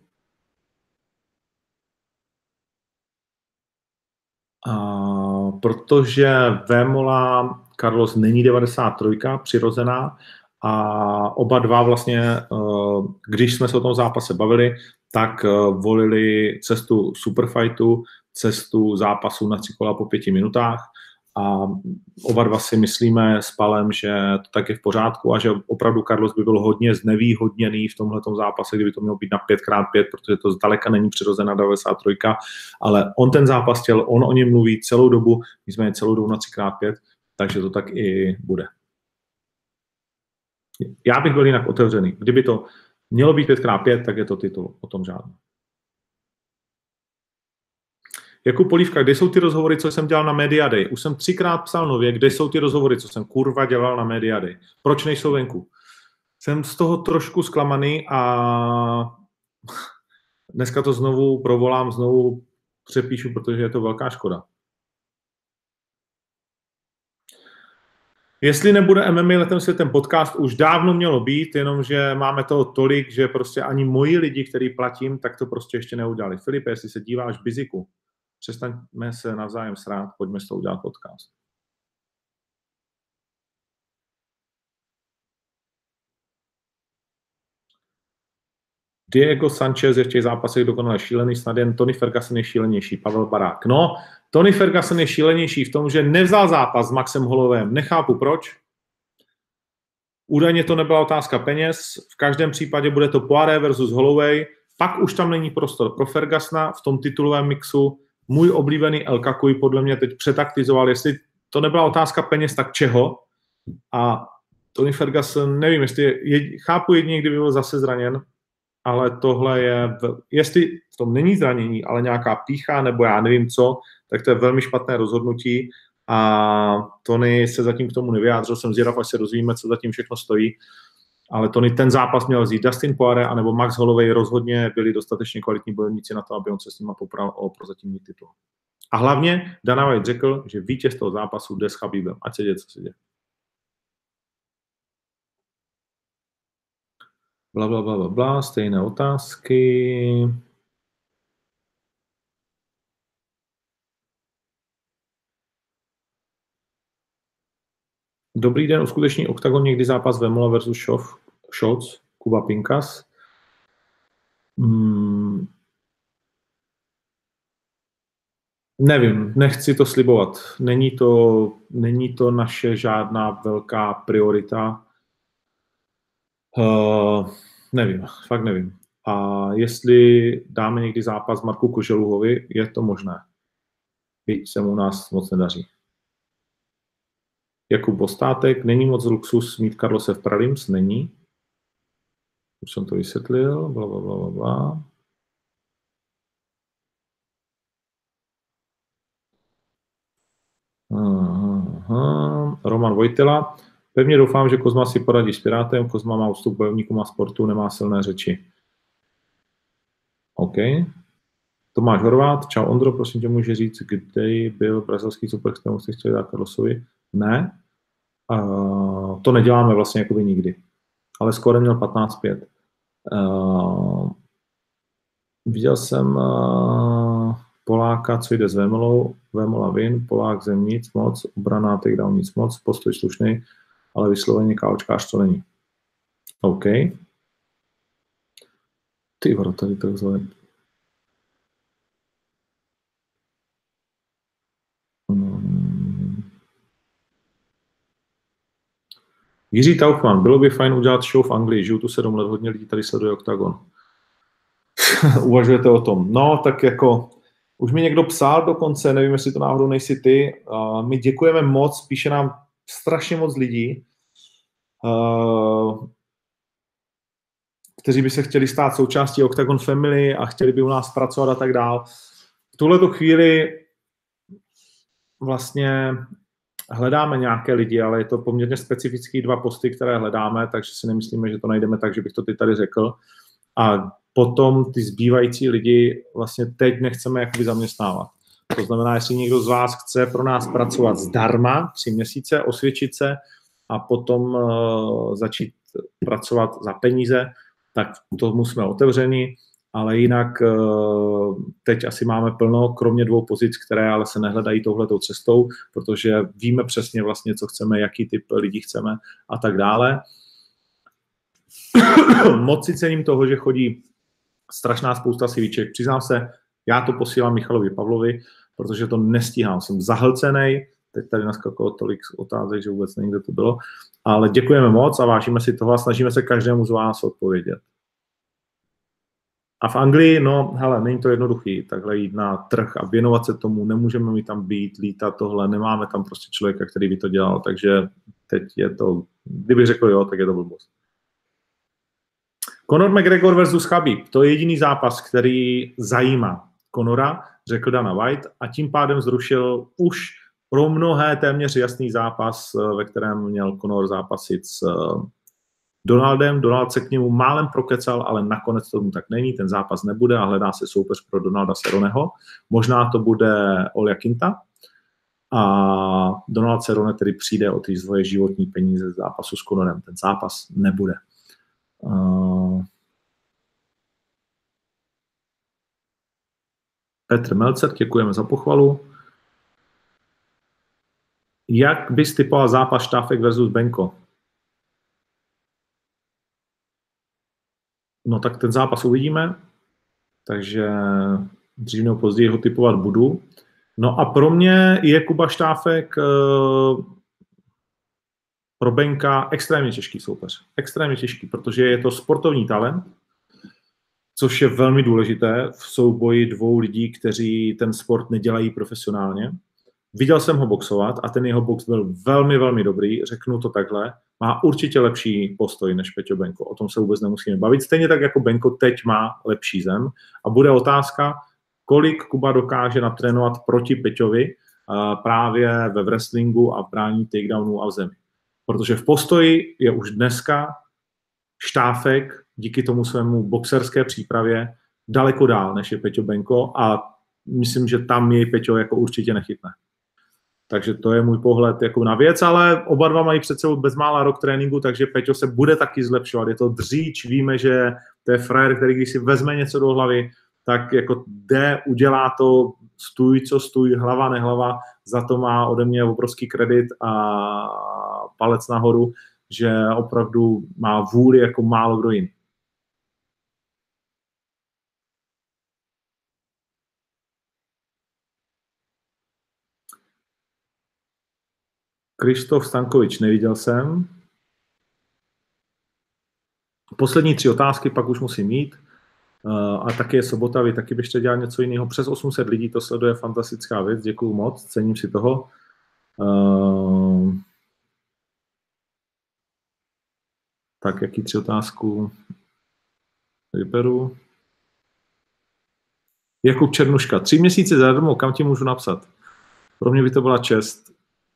A, protože Vémola Carlos není 93, přirozená, a oba dva vlastně, eh, když jsme se o tom zápase bavili, tak eh, volili cestu superfightu, cestu zápasu na tři kola po pěti minutách a oba dva si myslíme s Palem, že to tak je v pořádku a že opravdu Carlos by byl hodně znevýhodněný v tomhle zápase, kdyby to mělo být na 5x5, protože to zdaleka není přirozená 93, ale on ten zápas chtěl, on o něm mluví celou dobu, nicméně celou dobu na 3x5, takže to tak i bude. Já bych byl jinak otevřený. Kdyby to mělo být 5x5, tak je to titul, o tom žádný. Jakub Polívka, kde jsou ty rozhovory, co jsem dělal na Mediady? Už jsem třikrát psal nově, kde jsou ty rozhovory, co jsem kurva dělal na Mediady? Proč nejsou venku? Jsem z toho trošku zklamaný a dneska to znovu provolám, znovu přepíšu, protože je to velká škoda. Jestli nebude MMA letem světem podcast, už dávno mělo být, jenomže máme toho tolik, že prostě ani moji lidi, který platím, tak to prostě ještě neudělali. Filipe, jestli se díváš biziku, přestaňme se navzájem srát, pojďme s tou udělat podcast. Diego Sanchez je v těch zápasech dokonale šílený, snad jen Tony Ferguson je šílenější, Pavel Barák. No, Tony Ferguson je šílenější v tom, že nevzal zápas s Maxem Holovem. Nechápu proč. Údajně to nebyla otázka peněz, v každém případě bude to Poiré versus Holloway, pak už tam není prostor pro Fergusona v tom titulovém mixu. Můj oblíbený El Kakuj podle mě teď přetaktizoval, jestli to nebyla otázka peněz, tak čeho. A Tony Ferguson, nevím, jestli je, chápu jedině, kdyby byl zase zraněn, ale tohle je, jestli v tom není zranění, ale nějaká pícha nebo já nevím co, tak to je velmi špatné rozhodnutí a Tony se zatím k tomu nevyjádřil, jsem zvědav, až se dozvíme, co zatím všechno stojí, ale Tony ten zápas měl vzít Dustin Poirier anebo Max Holloway rozhodně byli dostatečně kvalitní bojovníci na to, aby on se s nimi popral o prozatímní titul. A hlavně Dana White řekl, že vítěz toho zápasu jde s Chabibem. Ať se děje, co se děje. Bla, bla, bla, bla, bla, stejné otázky. Dobrý den, uskuteční OKTAGON někdy zápas Vemola versus Šov, Shots, Kuba Pinkas. Hmm. Nevím, nechci to slibovat. Není to, není to naše žádná velká priorita. Uh, nevím, fakt nevím. A jestli dáme někdy zápas Marku Koželuhovi, je to možné. Byť se mu nás moc nedaří. Jakub Bostátek, není moc luxus mít Karlose v Pralims, není. Už jsem to vysvětlil, bla, bla, bla, bla, bla. Aha, Roman Vojtila. Pevně doufám, že Kozma si poradí s Pirátem. Kozma má ústup bojovníkům a sportu, nemá silné řeči. OK. Tomáš Horvát, čau Ondro, prosím tě, může říct, kde byl brazilský super, kterému jste chtěli dát Karlosovi? Ne, uh, to neděláme vlastně jakoby nikdy. Ale skoro měl 15-5. Uh, viděl jsem uh, Poláka, co jde s Vemolou, Vemola vin, Polák zem nic moc, obrana takedown nic moc, postoj slušný, ale vysloveně káočkář to není. OK. Ty varo, tady to zle. Hmm. Jiří Taufman, bylo by fajn udělat show v Anglii, žiju tu sedm let, hodně lidí tady sleduje OKTAGON. Uvažujete o tom? No, tak jako, už mi někdo psal dokonce, nevím, jestli to náhodou nejsi ty, uh, my děkujeme moc, píše nám strašně moc lidí, uh, kteří by se chtěli stát součástí Octagon Family a chtěli by u nás pracovat a tak dál. V tuhle chvíli vlastně hledáme nějaké lidi, ale je to poměrně specifický dva posty, které hledáme, takže si nemyslíme, že to najdeme tak, že bych to ty tady řekl. A potom ty zbývající lidi vlastně teď nechceme jakoby zaměstnávat. To znamená, jestli někdo z vás chce pro nás pracovat zdarma tři měsíce, osvědčit se a potom uh, začít pracovat za peníze, tak tomu jsme otevřeni, ale jinak eh, teď asi máme plno, kromě dvou pozic, které ale se nehledají touhletou cestou, protože víme přesně vlastně, co chceme, jaký typ lidí chceme a tak dále. Moc si cením toho, že chodí strašná spousta sivíček. Přiznám se, já to posílám Michalovi Pavlovi, protože to nestíhám. Jsem zahlcený, teď tady naskakalo tolik otázek, že vůbec nevím, kde to bylo, ale děkujeme moc a vážíme si toho a snažíme se každému z vás odpovědět. A v Anglii, no, hele, není to jednoduchý, takhle jít na trh a věnovat se tomu, nemůžeme mi tam být, lítat tohle, nemáme tam prostě člověka, který by to dělal, takže teď je to, kdybych řekl jo, tak je to blbost. Conor McGregor versus Khabib, to je jediný zápas, který zajímá Conora, řekl Dana White, a tím pádem zrušil už pro mnohé téměř jasný zápas, eh, ve kterém měl Conor zápasit s eh, Donaldem. Donald se k němu málem prokecal, ale nakonec tomu tak není, ten zápas nebude a hledá se soupeř pro Donalda Seroneho. Možná to bude Olja Kinta, a Donald Cerone tedy přijde o ty svoje životní peníze z zápasu s Conorem. Ten zápas nebude. Uh... Petr Melcer, děkujeme za pochvalu. Jak bys typoval zápas Štáfek versus Benko? No tak ten zápas uvidíme, takže dřív nebo později ho typovat budu. No a pro mě je Kuba Štáfek eh, pro Benka extrémně těžký soupeř. Extrémně těžký, protože je to sportovní talent, což je velmi důležité v souboji dvou lidí, kteří ten sport nedělají profesionálně. Viděl jsem ho boxovat a ten jeho box byl velmi, velmi dobrý, řeknu to takhle. Má určitě lepší postoj než Peťo Benko, o tom se vůbec nemusíme bavit. Stejně tak jako Benko teď má lepší zem a bude otázka, kolik Kuba dokáže natrénovat proti Peťovi právě ve wrestlingu a v brání takedownů a v zemi. Protože v postoji je už dneska štáfek díky tomu svému boxerské přípravě daleko dál, než je Peťo Benko a myslím, že tam jej Peťo jako určitě nechytne. Takže to je můj pohled jako na věc, ale oba dva mají před sebou bezmála rok tréninku, takže Peťo se bude taky zlepšovat. Je to dříč, víme, že to je frajer, který když si vezme něco do hlavy, tak jako jde, udělá to, stůj, co stůj, hlava, nehlava, za to má ode mě obrovský kredit a palec nahoru, že opravdu má vůli jako málo kdo jiný. Krištof Stankovič, neviděl jsem. Poslední tři otázky, pak už musím mít. Uh, a taky je sobota, vy taky byste dělal něco jiného. Přes 800 lidí to sleduje, fantastická věc, děkuju moc, cením si toho. Uh, tak, jaký tři otázku vyberu? Jakub Černuška, tři měsíce zadarmo, kam ti můžu napsat? Pro mě by to byla čest.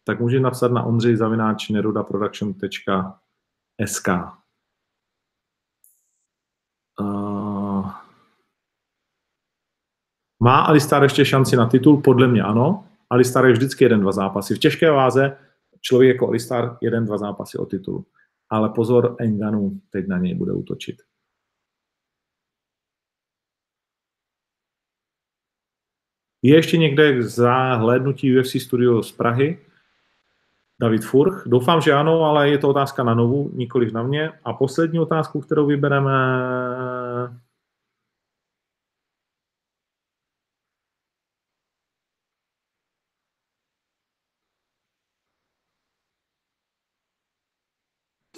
Tak můžeš napsat na ondřej zavináč nerudaproduction.sk. Uh, má Alistar ještě šanci na titul? Podle mě ano. Alistar je vždycky jeden, dva zápasy. V těžké váze člověk jako Alistar jeden, dva zápasy o titul. Ale pozor, Enganu teď na něj bude útočit. Je ještě někde k zahlédnutí UFC Studio z Prahy? David Furch? Doufám, že ano, ale je to otázka na novu, nikoliv na mě. A poslední otázku, kterou vybereme,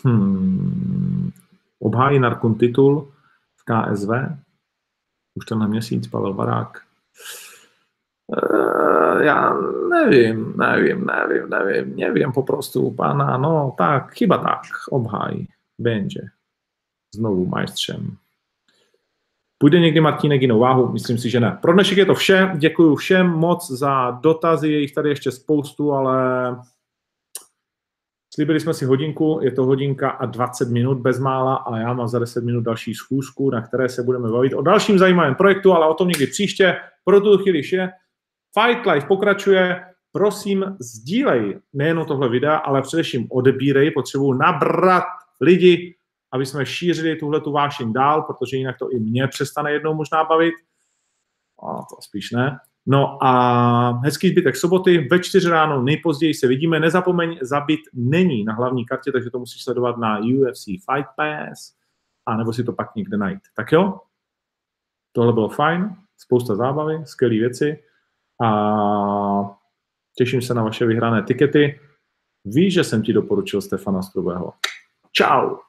Hmm. Obhájí Narkun titul v KSV. Už tenhle měsíc Pavel Barák. Já nevím, nevím, nevím, nevím, nevím po prostu pana, no tak, chyba tak, obhájí, będzie. Znovu majstřem. Půjde někdy Martínek jinou váhu? Myslím si, že ne. Pro dnešek je to vše. Děkuji všem moc za dotazy, je jich tady ještě spoustu, ale Slíbili jsme si hodinku, je to hodinka a 20 minut bezmála a já mám za 10 minut další schůzku, na které se budeme bavit o dalším zajímavém projektu, ale o tom někdy příště. Pro tu chvíli je. Fight Life pokračuje. Prosím, sdílej nejen tohle videa, ale především odebírej. Potřebuji nabrat lidi, aby jsme šířili tuhle tu vášeň dál, protože jinak to i mě přestane jednou možná bavit. A to spíš ne. No a hezký zbytek soboty, ve čtyři ráno nejpozději se vidíme. Nezapomeň, zabit není na hlavní kartě, takže to musíš sledovat na UFC Fight Pass, a nebo si to pak někde najít. Tak jo, tohle bylo fajn, spousta zábavy, skvělé věci a těším se na vaše vyhrané tikety. Víš, že jsem ti doporučil Stefana Strubého. Ciao.